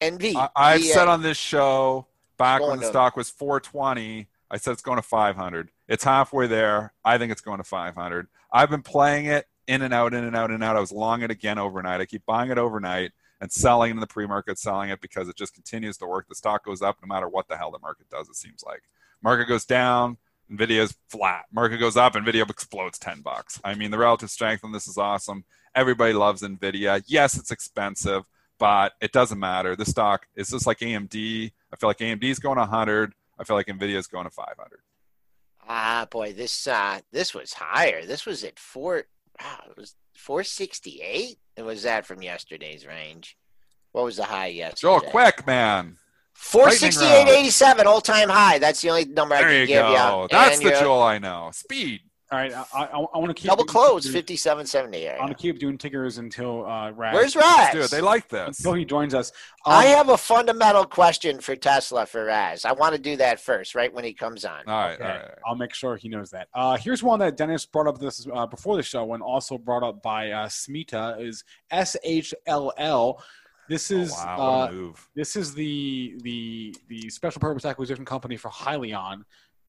NV. I, I've VA. said on this show back when the stock was 420, I said it's going to 500. It's halfway there. I think it's going to 500. I've been playing it in and out, in and out, in and out. I was long it again overnight. I keep buying it overnight and selling in the pre-market, selling it because it just continues to work. The stock goes up no matter what the hell the market does. It seems like market goes down, Nvidia's flat. Market goes up, Nvidia explodes 10 bucks. I mean, the relative strength on this is awesome. Everybody loves Nvidia. Yes, it's expensive, but it doesn't matter. The stock is just like AMD. I feel like AMD is going 100. I feel like Nvidia is going to 500. Ah, boy, this uh, this was higher. This was at four. Wow, it was four sixty eight. It was that from yesterday's range. What was the high yesterday? Joel, quick, man. Four lightning sixty eight round. eighty seven all time high. That's the only number I can you give go. you. That's And the Joel I know. Speed. All right, I, I, I want to keep Double close, fifty seven seventy. I fifty seven seventy. want to keep doing tickers until uh, Raz, Where's Let's do it. They like this. until he joins us. Um, I have a fundamental question for Tesla for Raz. I want to do that first, right when he comes on. All right, Okay, all right. all right. I'll make sure he knows that. Uh, here's one that Dennis brought up this uh, before the show and also brought up by uh, Smita is SHLL. This Oh, is wow, uh, move. this is the the the special purpose acquisition company for Hyliion,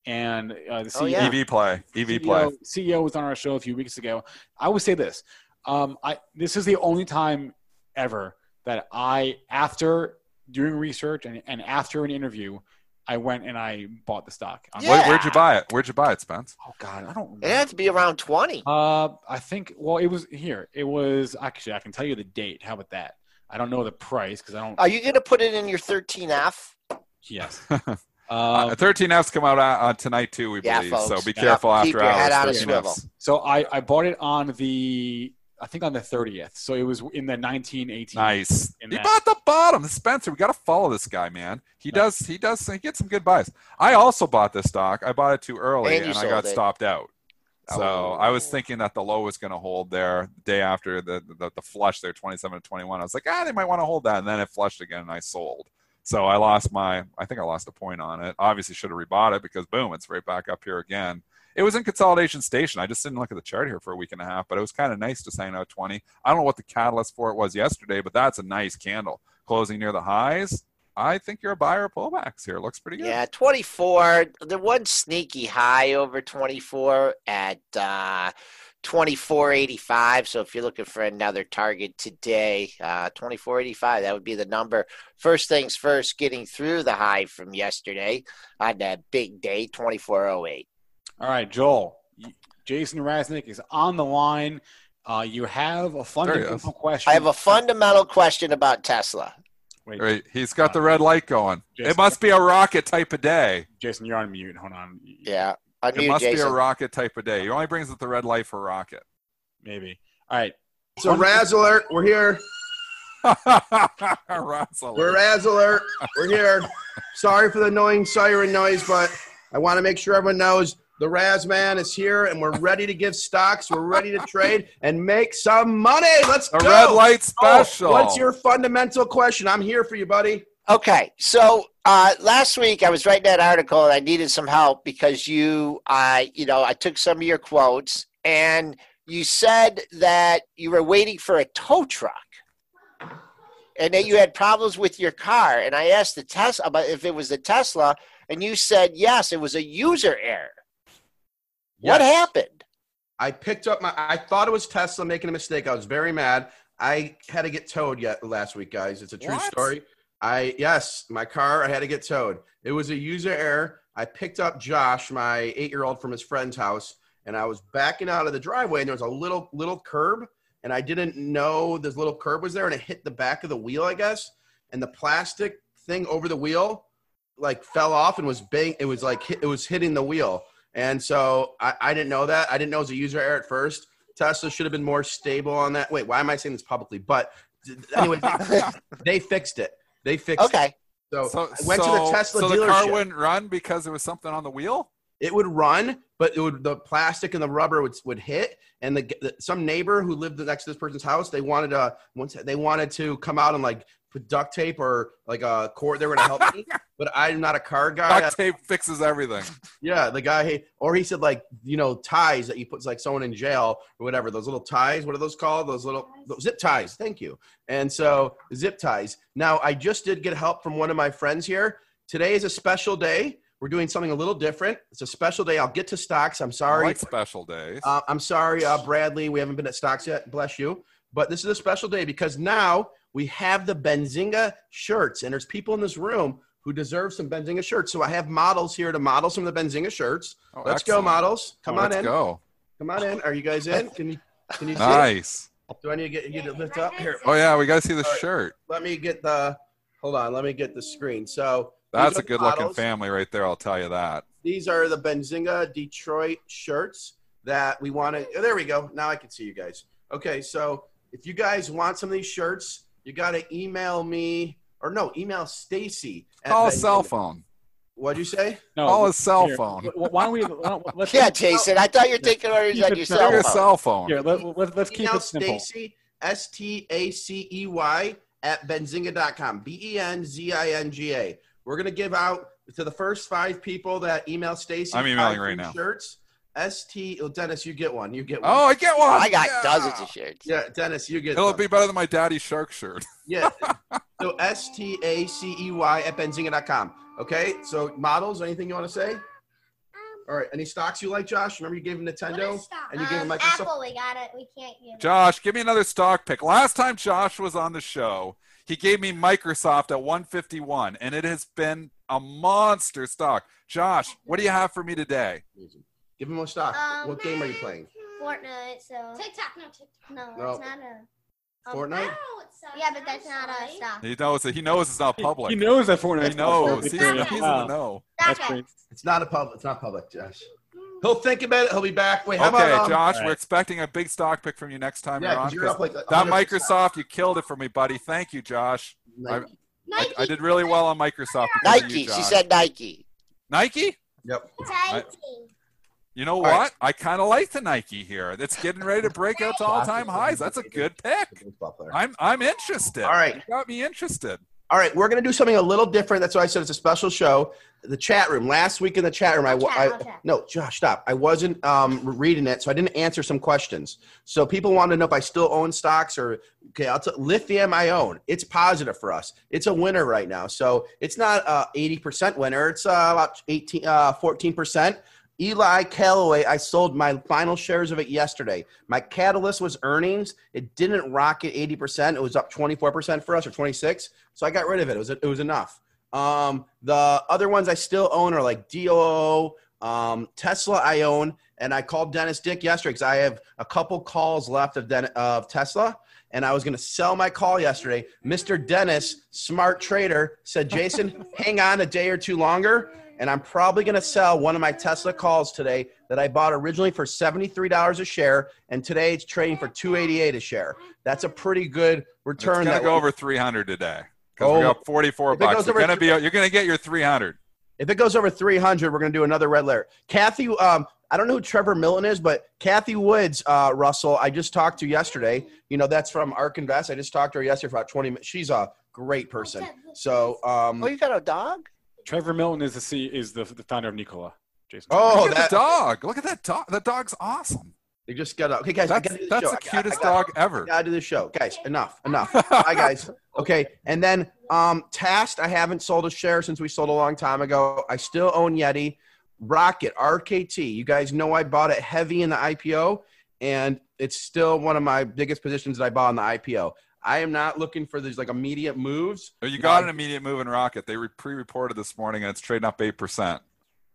and uh, the CEO, Oh, yeah. EV play. EV CEO, play. CEO was on our show a few weeks ago. I would say this: um, I this is the only time ever that I, after doing research and, and after an interview, I went and I bought the stock. Yeah. Where, where'd you buy it? Where'd you buy it, Spence? Oh God, I don't. It had to be around twenty. Uh, I think. Well, it was here. It was actually. I can tell you the date. How about that? I don't know the price because I don't. Are you going to put it in your thirteen F? yes. Uh, Um, 13Fs come out uh, uh, tonight too, we Yeah, believe. So folks. be Yeah. careful after Keep your hours. head on a swivel. so I I bought it on the I think on the thirtieth. So it was in the nineteen eighteen. Nice. In He bought the bottom. Spencer, we got to follow this guy, man. He does. He does. He gets some good buys. I also bought this stock. I bought it too early, And and, I got it. stopped out. So Oh. I was thinking that the low was going to hold there the day after the, the the flush there, 27 to 21. I was like, ah, they might want to hold that, and then it flushed again, and I sold. So I lost my. I think I lost a point on it. Obviously, should have rebought it because boom, it's right back up here again. It was in consolidation station. I just didn't look at the chart here for a week and a half, but it was kind of nice to sign out 20. I don't know what the catalyst for it was yesterday, but that's a nice candle closing near the highs. I think you're a buyer of pullbacks here. Looks pretty good. Yeah, 24. The one sneaky high over 24 at uh, 24.85. So if you're looking for another target today, uh, 24.85, that would be the number. First things first, getting through the high from yesterday on that big day, 24.08. All right, Joel. Jason Raznick is on the line. Uh, you have a fundamental question. I have a fundamental question about Tesla. Wait, Right. He's got the red light going. Jason. It must be a rocket type of day. Jason, you're on mute. Hold on. Yeah. It Unmute must be a rocket type of day. He only brings up the red light for rocket. Maybe. All right. So Raz alert, we're here. Russell. We're Raz alert, we're here. Sorry for the annoying siren noise, but I want to make sure everyone knows the Raz man is here and we're ready to give stocks. We're ready to trade and make some money. Let's a go. red light Oh, special. what's your fundamental question? I'm here for you, buddy. Okay, so uh, last week I was writing that article and I needed some help because you, I, you know, I took some of your quotes and you said that you were waiting for a tow truck and that you had problems with your car. And I asked the Tesla about if it was the Tesla, and you said yes, it was a user error. What happened? I picked up my. I thought it was Tesla making a mistake. I was very mad. I had to get towed yet last week, guys. It's a true What? story. I yes, my car. I had to get towed. It was a user error. I picked up Josh, my eight-year-old, from his friend's house, and I was backing out of the driveway, and there was a little little curb, and I didn't know this little curb was there, and it hit the back of the wheel, I guess, and the plastic thing over the wheel like fell off and was bang. It was like it was hitting the wheel. And so I, I didn't know that. I didn't know it was a user error at first. Tesla should have been more stable on that. Wait, why am I saying this publicly? But anyway, they fixed it. They fixed it. Okay, So, So, I went to the Tesla so dealership. the car wouldn't run because there was something on the wheel. it would run, but it would the plastic and the rubber would would hit. And the, the some neighbor who lived next to this person's house, they wanted to once they wanted to come out and like put duct tape or like a cord. They were gonna help me, but I'm not a car guy. Duct tape fixes everything. Yeah, the guy, or he said like you know ties that you put like someone in jail or whatever. Those little ties, what are those called? Those little those zip ties. Thank you. And so zip ties. Now I just did get help from one of my friends here. Today is a special day. We're doing something a little different. It's a special day. I'll get to stocks. I'm I sorry. like special days. Uh, I'm sorry, uh, Bradley. We haven't been at stocks yet. Bless you. But this is a special day because now we have the Benzinga shirts, and there's people in this room who deserve some Benzinga shirts. So I have models here to model some of the Benzinga shirts. Oh, Let's go, models. Come on Let's in. go. Come on in. Are you guys in? Can you can you see? it? Nice. Do I need to get you to lift up here? Oh yeah, we got to see the All right. shirt. Let me get the. Hold on. Let me get the screen. So That's a the good looking family right there. I'll tell you that. These are the Benzinga Detroit shirts that we want to. Oh, there we go. Now I can see you guys. Okay, so if you guys want some of these shirts, you got to email me or no, email Stacy. at Call a Benzinga. cell phone. What'd you say? No, Call his cell here, phone. Why don't we? Why don't, let's Yeah, Jason. I thought you were taking orders Keep on it your simple. cell your phone. cell phone. Here, let, let, let's keep email it simple. Stacy S T A C E Y at benzinga.com. B E N Z I N G A. We're gonna give out to the first five people that email Stacy. I'm emailing five right now. Shirts. S T. Oh, Dennis, you get one. You get one. Oh, I get one. I got Yeah. dozens of shirts. Yeah, Dennis, you get. It'll one. be better than my daddy shark shirt. Yeah. so S T A C E Y at benzinga.com. Okay. So models, anything you want to say? All right. Any stocks you like, Josh? Remember you gave him Nintendo and you gave him um, Microsoft. Apple, we got it. We can't give. Josh, give me another stock pick. Last time Josh was on the show, he gave me Microsoft at 151, and it has been a monster stock. Josh, what do you have for me today? Give him a stock. Um, what game are you playing? Fortnite, so. TikTok, no TikTok. No, No. it's not a. um, Fortnite? I don't know what size. Yeah, but that's not a stock. He knows it. He knows it's not public. He knows that Fortnite. He knows. It's He's, very- he's in the know. That's Stop It's not a public. It's not public, Josh. He'll think about it. He'll be back. Wait, how Okay, about um, Josh, All we're expecting a big stock pick from you next time Yeah, you're on. because you're 'cause up like that 100%. Microsoft, you killed it for me, buddy. Thank you, Josh. I, I, Nike. I did really well on Microsoft. Nike. You, she said Nike. Nike. Yep. Nike. You know All what? right. I kind of like the Nike here. It's getting ready to break out to all-time highs. That's a good pick. I'm I'm interested. All right. You got me interested. All right, we're gonna do something a little different. That's why I said it's a special show. The chat room. Last week in the chat room, I, I'll chat, I chat. no, Josh, stop. I wasn't um, reading it, so I didn't answer some questions. So people wanted to know if I still own stocks or okay. I'll tell lithium I own. It's positive for us. It's a winner right now. So it's not a eighty percent winner. It's uh, about 18, uh, 14 percent. Eli Callaway, I sold my final shares of it yesterday. My catalyst was earnings. It didn't rocket 80%. It was up 24% for us or 26. So I got rid of it. It was it was enough. Um, the other ones I still own are like DOO, um, Tesla I own, and I called Dennis Dick yesterday because I have a couple calls left of Den- of Tesla, and I was going to sell my call yesterday. Mr. Dennis, smart trader, said, Jason, hang on a day or two longer, and I'm probably going to sell one of my Tesla calls today that I bought originally for $73 a share, and today it's trading for 288 a share. That's a pretty good return. It's return. gonna go over 300 today because Oh. we got 44 If it goes bucks. You're gonna three- be you're gonna get your 300. If it goes over 300, we're going to do another red layer. Cathie, um, I don't know who Trevor Milton is, but Cathie Woods, uh, Russell, I just talked to yesterday. You know, that's from Ark Invest. I just talked to her yesterday for about 20 minutes. She's a great person. So, um, Oh, you got a dog? Trevor Milton is the C, is the, the founder of Nikola. Jason. oh, Look at that the dog. Look at that dog. That dog's awesome. they just got up. Okay, guys, I do the that's show. the I got- cutest I got- dog ever. I gotta do the show, guys. Enough, enough. Hi, guys. Okay, and then um, Tast, I haven't sold a share since we sold a long time ago. I still own Yeti. Rocket RKT. You guys know I bought it heavy in the IPO, and it's still one of my biggest positions that I bought in the IPO. I am not looking for these like immediate moves. Oh, You got an immediate move in Rocket. They re- pre-reported this morning and it's trading up eight percent.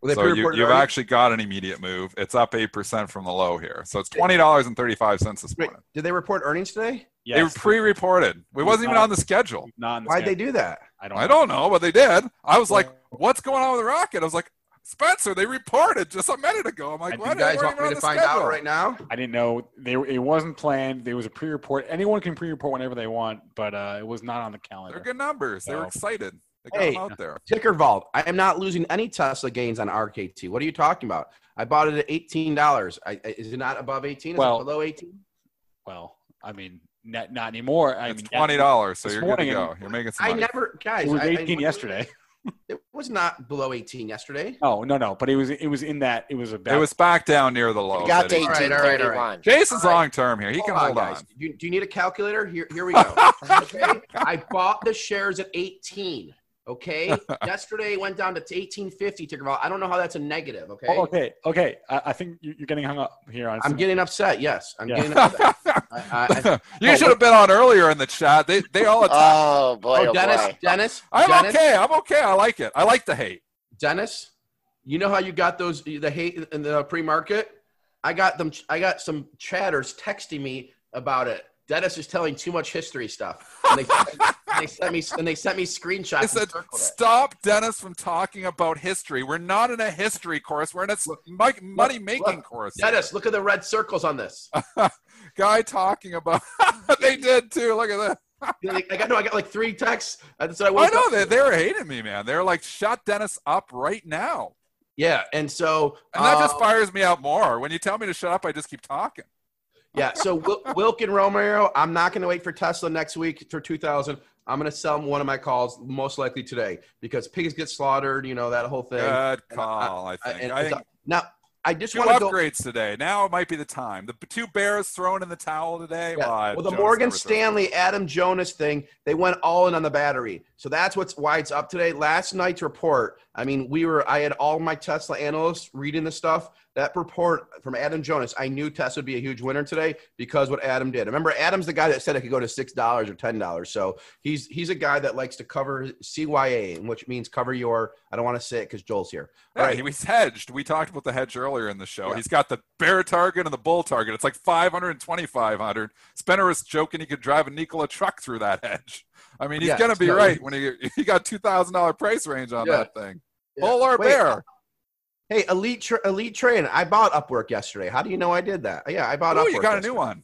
They So you, you've already? actually got an immediate move. It's up eight percent from the low here. So it's twenty dollars and thirty-five cents this Wait, morning. did they report earnings today? Yes. They were pre-reported. We wasn't even on the schedule. Not in the Why'd they do that? I don't. I don't know, but they did. I was like, "What's going on with the Rocket?" I was like, "Spencer, they reported just a minute ago." I'm like, And "What? You guys want me to find schedule." out right now? I didn't know they. It wasn't planned. There was a pre-report. Anyone can pre-report whenever they want, but uh, it was not on the calendar. They're good numbers. They were excited. They got Hey. them out there. Ticker Vault. I am not losing any Tesla gains on RKT. What are you talking about? I bought it at eighteen dollars. Is it not above eighteen? Is Well- it below eighteen? Well, I mean, Not, not anymore. I It's mean, twenty dollars, so you're good to go. You're making some I never, guys. It was I- I- 18 yesterday. It was not below 18 yesterday. Oh no, no. But it was it was in that it was about It was back down near the low. You got to that he- All right, all right, all right. 1831. Jason's All right. long term here. He can hold on. guys. Do you, do you need a calculator? Here, here we go. okay, I bought the shares at 18. Okay, yesterday went down to 1850 ticker vol. I don't know how that's a negative. Okay, Oh, okay, okay. I, I think you- you're getting hung up here on. I'm getting upset. Yes, I'm Yeah. getting upset. I, I, you should have been on earlier in the chat. They they all attack. Oh boy, oh, oh Dennis, boy. Dennis, I'm Dennis, okay. I'm okay. I like it. I like the hate. Dennis. You know how you got those the hate in the pre-market? I got them. I got some chatters texting me about it. Dennis is telling too much history stuff. And they, and they sent me and they sent me screenshots. I said, circled it. stop Dennis from talking about history. We're not in a history course. We're in a money making look, course. Dennis, look at the red circles on this. Guy talking about. they did too. Look at that. I got no, I got like three texts. And so I, I know they they were hating me, man. They're like, shut Dennis up right now. Yeah, and so And that just um, fires me out more. When you tell me to shut up, I just keep talking. Yeah, so Wil- Wilk and Romero, I'm not going to wait for Tesla next week for 2000. I'm going to sell one of my calls most likely today because pigs get slaughtered, you know that whole thing. Good call. I I- think. I think now, I just want to go. upgrades today. Now it might be the time. The two bears thrown in the towel today. Yeah. Well, Well, the Morgan. Stanley Adam Jonas thing, they went all in on the battery. So that's what's why it's up today. Last night's report, I mean, we were I had all my Tesla analysts reading the stuff. That report from Adam Jonas, I knew Tesla would be a huge winner today because what Adam did. Remember, Adam's the guy that said it could go to six dollars or ten dollars. So he's he's a guy that likes to cover CYA, which means cover your. I don't want to say it because Joel's here. Yeah, All right. he was hedged. We talked about the hedge earlier in the show. Yeah. He's got the bear target and the bull target. It's like 500 and 2,500. Was joking he could drive a Nikola truck through that hedge. I mean, he's Yeah, going to be right when he, he got $2,000 price range on Yeah. that thing. Yeah. Bull or Wait, bear? Hey, Elite tra- Elite Train. I bought Upwork yesterday. How do you know I did that? Yeah, I bought Oh, Upwork. you got a new one.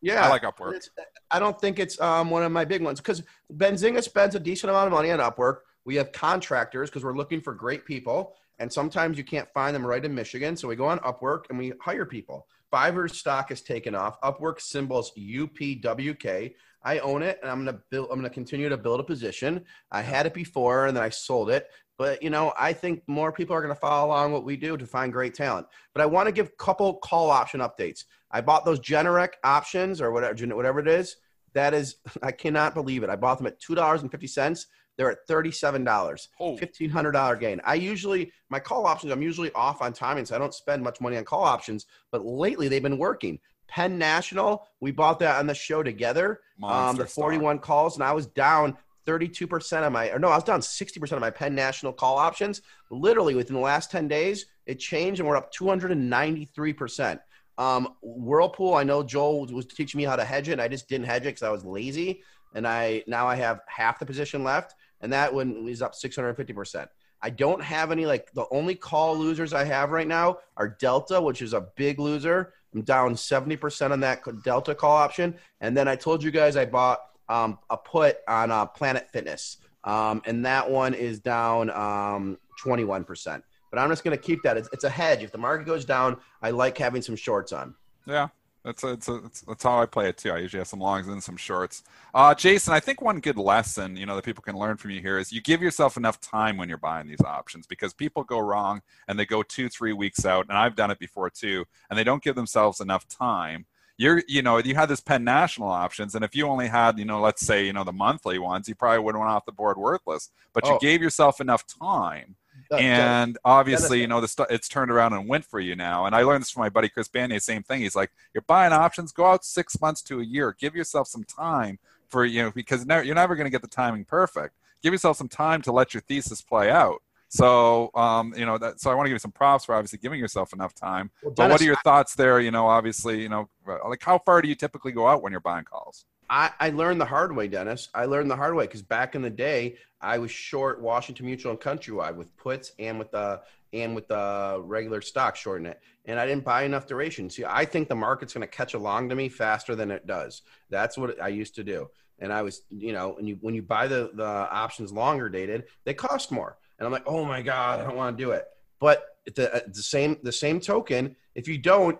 Yeah, I like Upwork. It's- I don't think it's um, one of my big ones because Benzinga spends a decent amount of money on Upwork. We have contractors because we're looking for great people, and sometimes you can't find them right in Michigan. So we go on Upwork and we hire people. Fiverr's stock has taken off. Upwork symbols UPWK. I own it, and I'm gonna build. I'm gonna continue to build a position. I had it before, and then I sold it. But you know, I think more people are gonna follow along what we do to find great talent. But I want to give a couple call option updates. I bought those Generac options or whatever, whatever it is. That is, I cannot believe it. I bought them at two dollars and fifty cents. They're at thirty-seven dollars. Oh, Fifteen hundred dollar gain. I usually my call options. I'm usually off on timing, so I don't spend much money on call options. But lately, they've been working. Penn National, we bought that on the show together. Um, the stock. 41 calls, and I was down 32% of my, or no, I was down 60% of my Penn National call options. Literally within the last 10 days, it changed, and we're up 293%. Um, Whirlpool, I know Joel was, teaching me how to hedge it. And I just didn't hedge it because I was lazy, and I now I have half the position left, and that one is up 650%. I don't have any like the only call losers I have right now are Delta, which is a big loser. I'm down 70% on that Delta call option. And then I told you guys I bought um, a put on uh, Planet Fitness. Um, and that one is down um, 21%. But I'm just going to keep that. It's, it's a hedge. If the market goes down, I like having some shorts on. Yeah, that's it's, a, it's that's how I play it too. I usually have some longs and some shorts. Uh, Jason, I think one good lesson you know that people can learn from you here is you give yourself enough time when you're buying these options because people go wrong and they go two three weeks out, and I've done it before too, and they don't give themselves enough time. You're you know you had this Penn National options, and if you only had you know let's say you know the monthly ones, you probably would have went off the board worthless. But you Oh. gave yourself enough time Uh, and obviously, Dennis- you know, the stu- it's turned around and went for you now. And I learned this from my buddy Chris Banier. Same thing. He's like, you're buying options. Go out six months to a year. Give yourself some time for you know because you're never going to get the timing perfect. Give yourself some time to let your thesis play out. So, um, you know, that, so I want to give you some props for obviously giving yourself enough time. Well, But what are your thoughts there? You know, obviously, you know, uh, like how far do you typically go out when you're buying calls? I, I learned the hard way, Dennis. I learned the hard way because back in the day, I was short Washington Mutual and Countrywide with puts and with the and with the regular stock shorting it, and I didn't buy enough duration. See, I think the market's going to catch along to me faster than it does. That's what I used to do, and I was, you know, when you when you buy the the options longer dated, they cost more, and I'm like, oh my god, I don't want to do it. But the, uh, the same the same token, if you don't,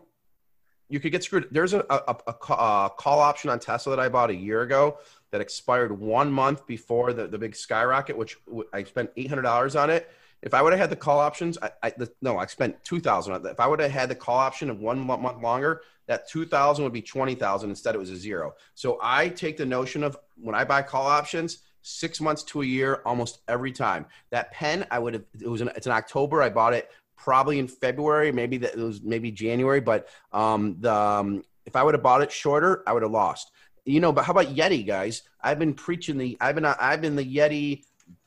you could get screwed. There's a, a, a, call option on Tesla that I bought a year ago that expired one month before the, the big skyrocket, which I spent eight hundred dollars on it. If I would have had the call options, I, I the, no, I spent two thousand on that. If I would have had the call option of one month longer, that two thousand would be twenty thousand. Instead, it was a zero. So I take the notion of when I buy call options, six months to a year, almost every time. That Penn, I would have. It was in, it's in October. I bought it probably in February, maybe that it was maybe January. But um, the um, if I would have bought it shorter, I would have lost. You know, but how about Yeti, guys? I've been preaching the. I've been I've been the Yeti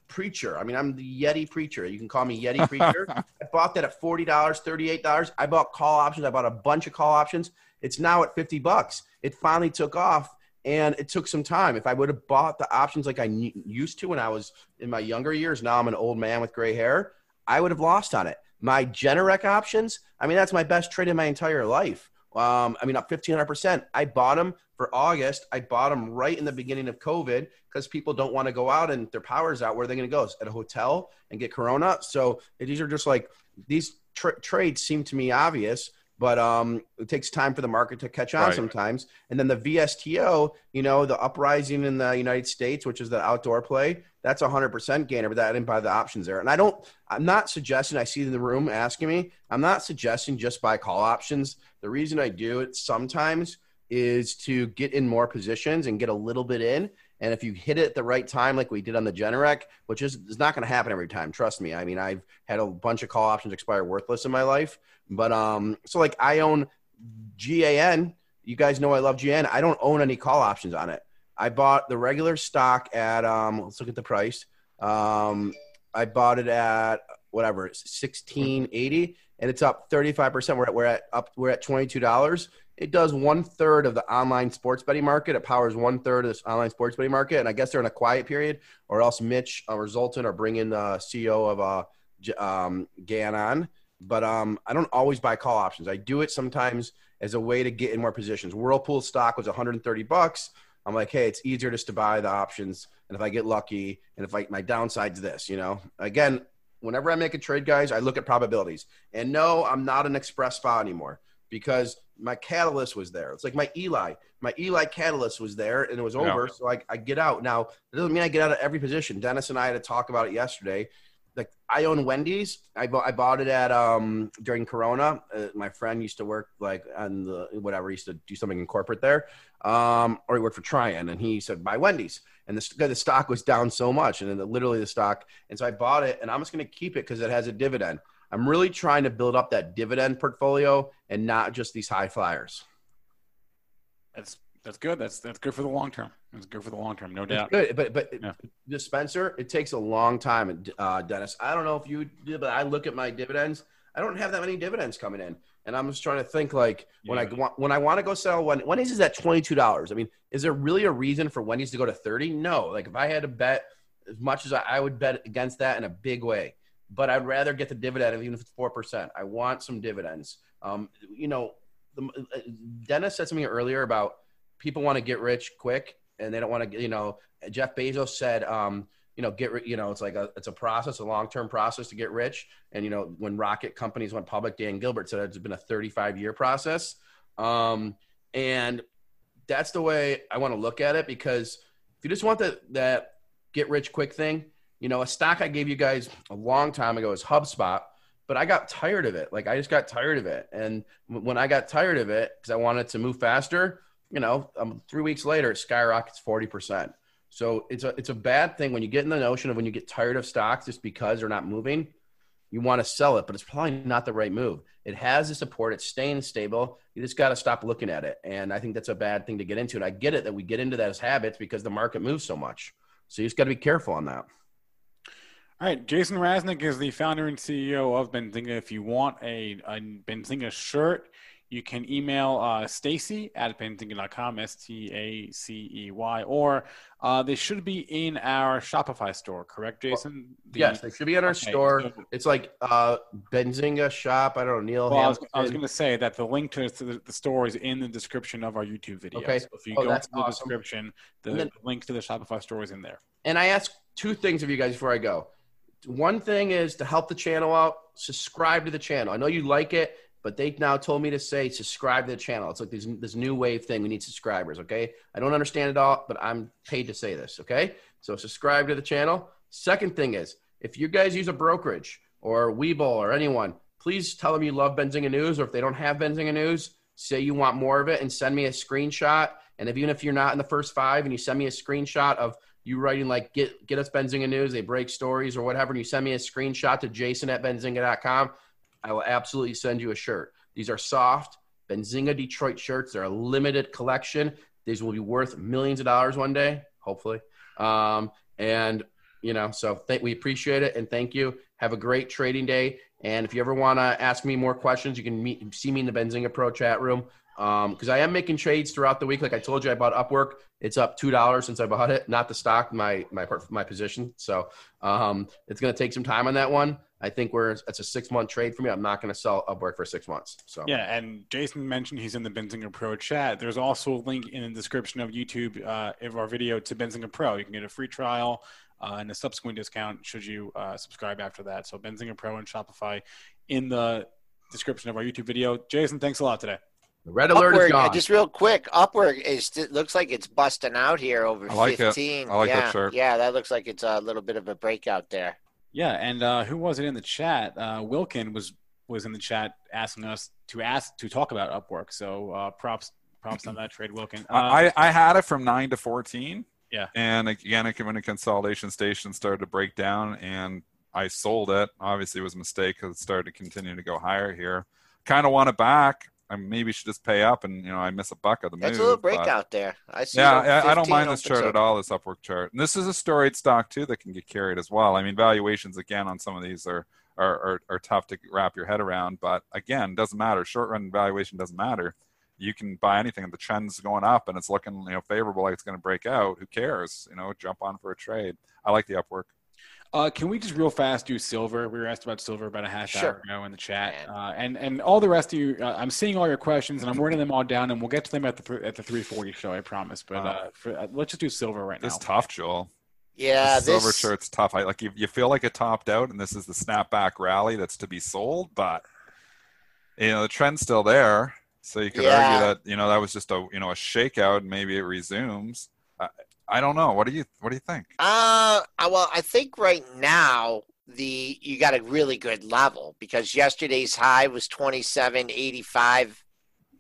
preacher. I mean, I'm the Yeti preacher. You can call me Yeti preacher. I bought that at forty dollars, thirty eight dollars. I bought call options. I bought a bunch of call options. It's now at fifty bucks. It finally took off, and it took some time. If I would have bought the options like I used to when I was in my younger years, now I'm an old man with gray hair. I would have lost on it. My Generac options. I mean, that's my best trade in my entire life. Um, I mean, up 1500%. I bought them for August. I bought them right in the beginning of COVID because people don't want to go out and their power's out. Where are they going to go? At a hotel and get Corona? So these are just like these tra- trades seem to me obvious, but um, it takes time for the market to catch on Right. sometimes. And then the VSTO, you know, the uprising in the United States, which is the outdoor play, that's a hundred percent gainer, but I didn't buy the options there. And I don't, I'm not suggesting I see in the room asking me, I'm not suggesting just buy call options. The reason I do it sometimes is to get in more positions and get a little bit in. And if you hit it at the right time, like we did on the Generac, which is, is not going to happen every time, trust me. I mean, I've had a bunch of call options expire worthless in my life, but um, so like I own GAN. You guys know I love GAN. I don't own any call options on it. I bought the regular stock at um, let's look at the price. Um, I bought it at whatever sixteen eighty, and it's up thirty five percent. We're at we're at up we're at twenty two dollars. It does one third of the online sports betting market. It powers one third of this online sports betting market, and I guess they're in a quiet period, or else Mitch uh, or bring in the CEO of uh, um, GAN on. But um, I don't always buy call options. I do it sometimes as a way to get in more positions. Whirlpool stock was 130 bucks. I'm like, hey, it's easier just to buy the options, and if I get lucky, and if I my downside's this, you know. Again, whenever I make a trade, guys, I look at probabilities. And no, I'm not an express spot anymore because my catalyst was there. It's like my Eli, my Eli catalyst was there, and it was Yeah. over. So I, I get out now. It doesn't mean I get out of every position. Dennis and I had to talk about it yesterday. Like I own Wendy's. I bought I bought it at um during Corona. Uh, my friend used to work like on the whatever. He used to do something in corporate there, um, or he worked for Trian, and he said buy Wendy's. And the, the stock was down so much, and then the, literally the stock. And so I bought it, and I'm just going to keep it because it has a dividend. I'm really trying to build up that dividend portfolio and not just these high flyers. That's that's good. That's that's good for the long term. That's good for the long term, no It's doubt. good, but but Yeah. the Spencer, it takes a long time, uh, Dennis. I don't know if you did, but I look at my dividends. I don't have that many dividends coming in, and I'm just trying to think like when I want when I want to go sell when Wendy's is at twenty two dollars. I mean, is there really a reason for Wendy's to go to thirty? No. Like if I had to bet as much as I, I would bet against that in a big way, but I'd rather get the dividend even if it's four percent. I want some dividends. Um, you know, the, uh, Dennis said something earlier about people want to get rich quick and they don't want to, you know, Jeff Bezos said, um, you know, get, you know, it's like a, it's a process, a long-term process to get rich. And, you know, when rocket companies went public, Dan Gilbert said it's been a 35 year process. Um, and that's the way I want to look at it because if you just want that, that get rich quick thing, you know, a stock I gave you guys a long time ago is HubSpot, but I got tired of it. Like I just got tired of it. And when I got tired of it, because I wanted to move faster, you know, um, three weeks later, it skyrockets 40%. So it's a, it's a bad thing when you get in the notion of when you get tired of stocks just because they're not moving, you want to sell it, but it's probably not the right move. It has the support, it's staying stable. You just got to stop looking at it. And I think that's a bad thing to get into. And I get it that we get into as habits because the market moves so much. So you just got to be careful on that. All right, Jason Raznick is the founder and CEO of Benzinga. If you want a, a Benzinga shirt, you can email uh, Stacy at benzinga.com, S T A C E Y, or uh, they should be in our Shopify store, correct, Jason? The- yes, they should be in our okay, store. so- It's like uh, Benzinga shop. I don't know, Neil. Well, I was, was going to say that the link to the, the store is in the description of our YouTube video. Okay. So if you Oh, go to the awesome. description, the, then- the link to the Shopify store is in there. and I ask two things of you guys before I go. One thing is to help the channel out, subscribe to the channel. I know you like it, but they now told me to say subscribe to the channel. It's like this this new wave thing. We need subscribers. Okay, I don't understand it all, but I'm paid to say this. Okay, so subscribe to the channel. Second thing is, if you guys use a brokerage or Webull or anyone, please tell them you love Benzinga News, or if they don't have Benzinga News, say you want more of it and send me a screenshot. And if, even if you're not in the first five and you send me a screenshot of you writing like get get us Benzinga News, they break stories or whatever, and you send me a screenshot to jason at benzinga.com, I will absolutely send you a shirt. These are soft Benzinga Detroit shirts. They're a limited collection. These will be worth millions of dollars one day, hopefully. Um, and you know, so th- we appreciate it and thank you. Have a great trading day. And if you ever want to ask me more questions, you can meet, see me in the Benzinga Pro chat room because um, I am making trades throughout the week. Like I told you, I bought Upwork. It's up two dollars since I bought it, not the stock, my my my position. So um, it's going to take some time on that one. I think we're it's a six month trade for me. I'm not going to sell Upwork for six months. So yeah, and Jason mentioned he's in the Benzinga Pro chat. There's also a link in the description of YouTube uh, of our video to Benzinga Pro. You can get a free trial uh, and a subsequent discount should you uh, subscribe after that. So Benzinga Pro and Shopify in the description of our YouTube video. Jason, thanks a lot today. The red alert Upwork, is gone. Just real quick, Upwork is it looks like it's busting out here over I like it. 15. I like yeah, that shirt. Yeah, that looks like it's a little bit of a breakout there. Yeah, and uh, who was it in the chat? Uh, Wilkin was was in the chat asking us to ask to talk about Upwork. So uh, props props on that trade, Wilkin. Uh, I, I had it from nine to fourteen. Yeah. And again, when a consolidation station started to break down, and I sold it. Obviously, it was a mistake because it started to continue to go higher here. Kind of want it back. I maybe should just pay up, and you know, I miss a buck of the That's move. a little breakout there. I see. yeah, I, I don't mind this chart up. at all. This Upwork chart, and this is a storied stock too that can get carried as well. I mean, valuations again on some of these are are are, are tough to wrap your head around, but again, doesn't matter. Short run valuation doesn't matter. You can buy anything, the trend's going up, and it's looking you know favorable, like it's going to break out. Who cares? You know, jump on for a trade. I like the Upwork. Uh, can we just real fast do silver? We were asked about silver about a half hour ago in the chat, uh, and and all the rest of you. Uh, I'm seeing all your questions, and I'm writing them all down, and we'll get to them at the at the 340 show. I promise. But Uh, uh, for, uh, let's just do silver right This now. It's tough, Joel. Yeah, the silver this. shirt's tough. I like you, you feel like it topped out, and this is the snapback rally that's to be sold, but you know the trend's still there. So you could Yeah. argue that you know that was just a you know a shakeout, and maybe it resumes. I, don't know. What do you what do you think? Uh, well, I think right now the you got a really good level because yesterday's high was twenty seven eighty five,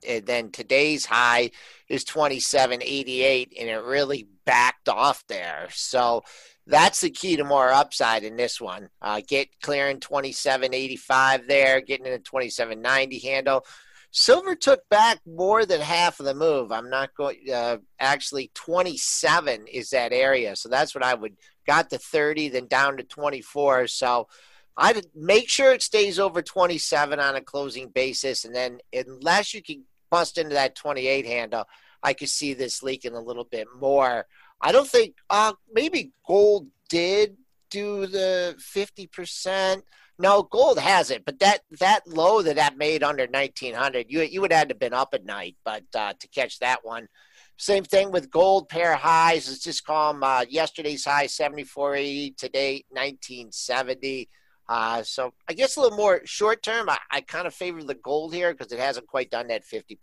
and then today's high is twenty seven eighty eight, and it really backed off there. So that's the key to more upside in this one. Uh, get clearing twenty seven eighty five there, getting in a twenty seven ninety handle. Silver took back more than half of the move. I'm not going. Uh, actually, 27 is that area, so that's what I would got to 30, then down to 24. So I'd make sure it stays over 27 on a closing basis, and then unless you can bust into that 28 handle, I could see this leaking a little bit more. I don't think. Uh, maybe gold did do the 50 percent. No, gold has it, but that that low that that made under 1900, you you would have had to been up at night, but uh, to catch that one. Same thing with gold pair highs. Let's just call them uh, yesterday's high 74.80, today 1970. Uh, so I guess a little more short term. I, I kind of favor the gold here because it hasn't quite done that 50%.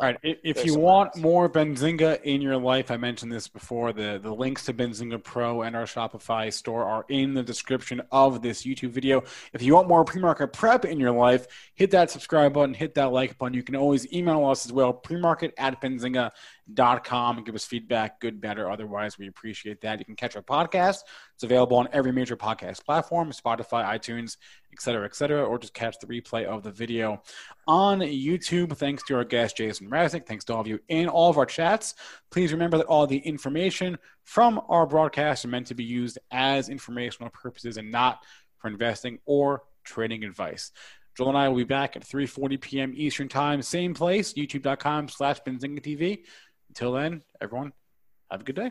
All right. If you want odds. more Benzinga in your life, I mentioned this before. The the links to Benzinga Pro and our Shopify store are in the description of this YouTube video. If you want more pre-market prep in your life, hit that subscribe button, hit that like button. You can always email us as well, premarket at benzinga.com and give us feedback, good, bad, or otherwise. We appreciate that. You can catch our podcast. It's available on every major podcast platform, Spotify, iTunes, et cetera, et cetera, or just catch the replay of the video on YouTube. Thanks to our guest, Jason Raznick. Thanks to all of you in all of our chats. Please remember that all the information from our broadcast are meant to be used as informational purposes and not for investing or trading advice. Joel and I will be back at 3.40 p.m. Eastern Time, same place, youtube.com slash TV. Until then, everyone, have a good day.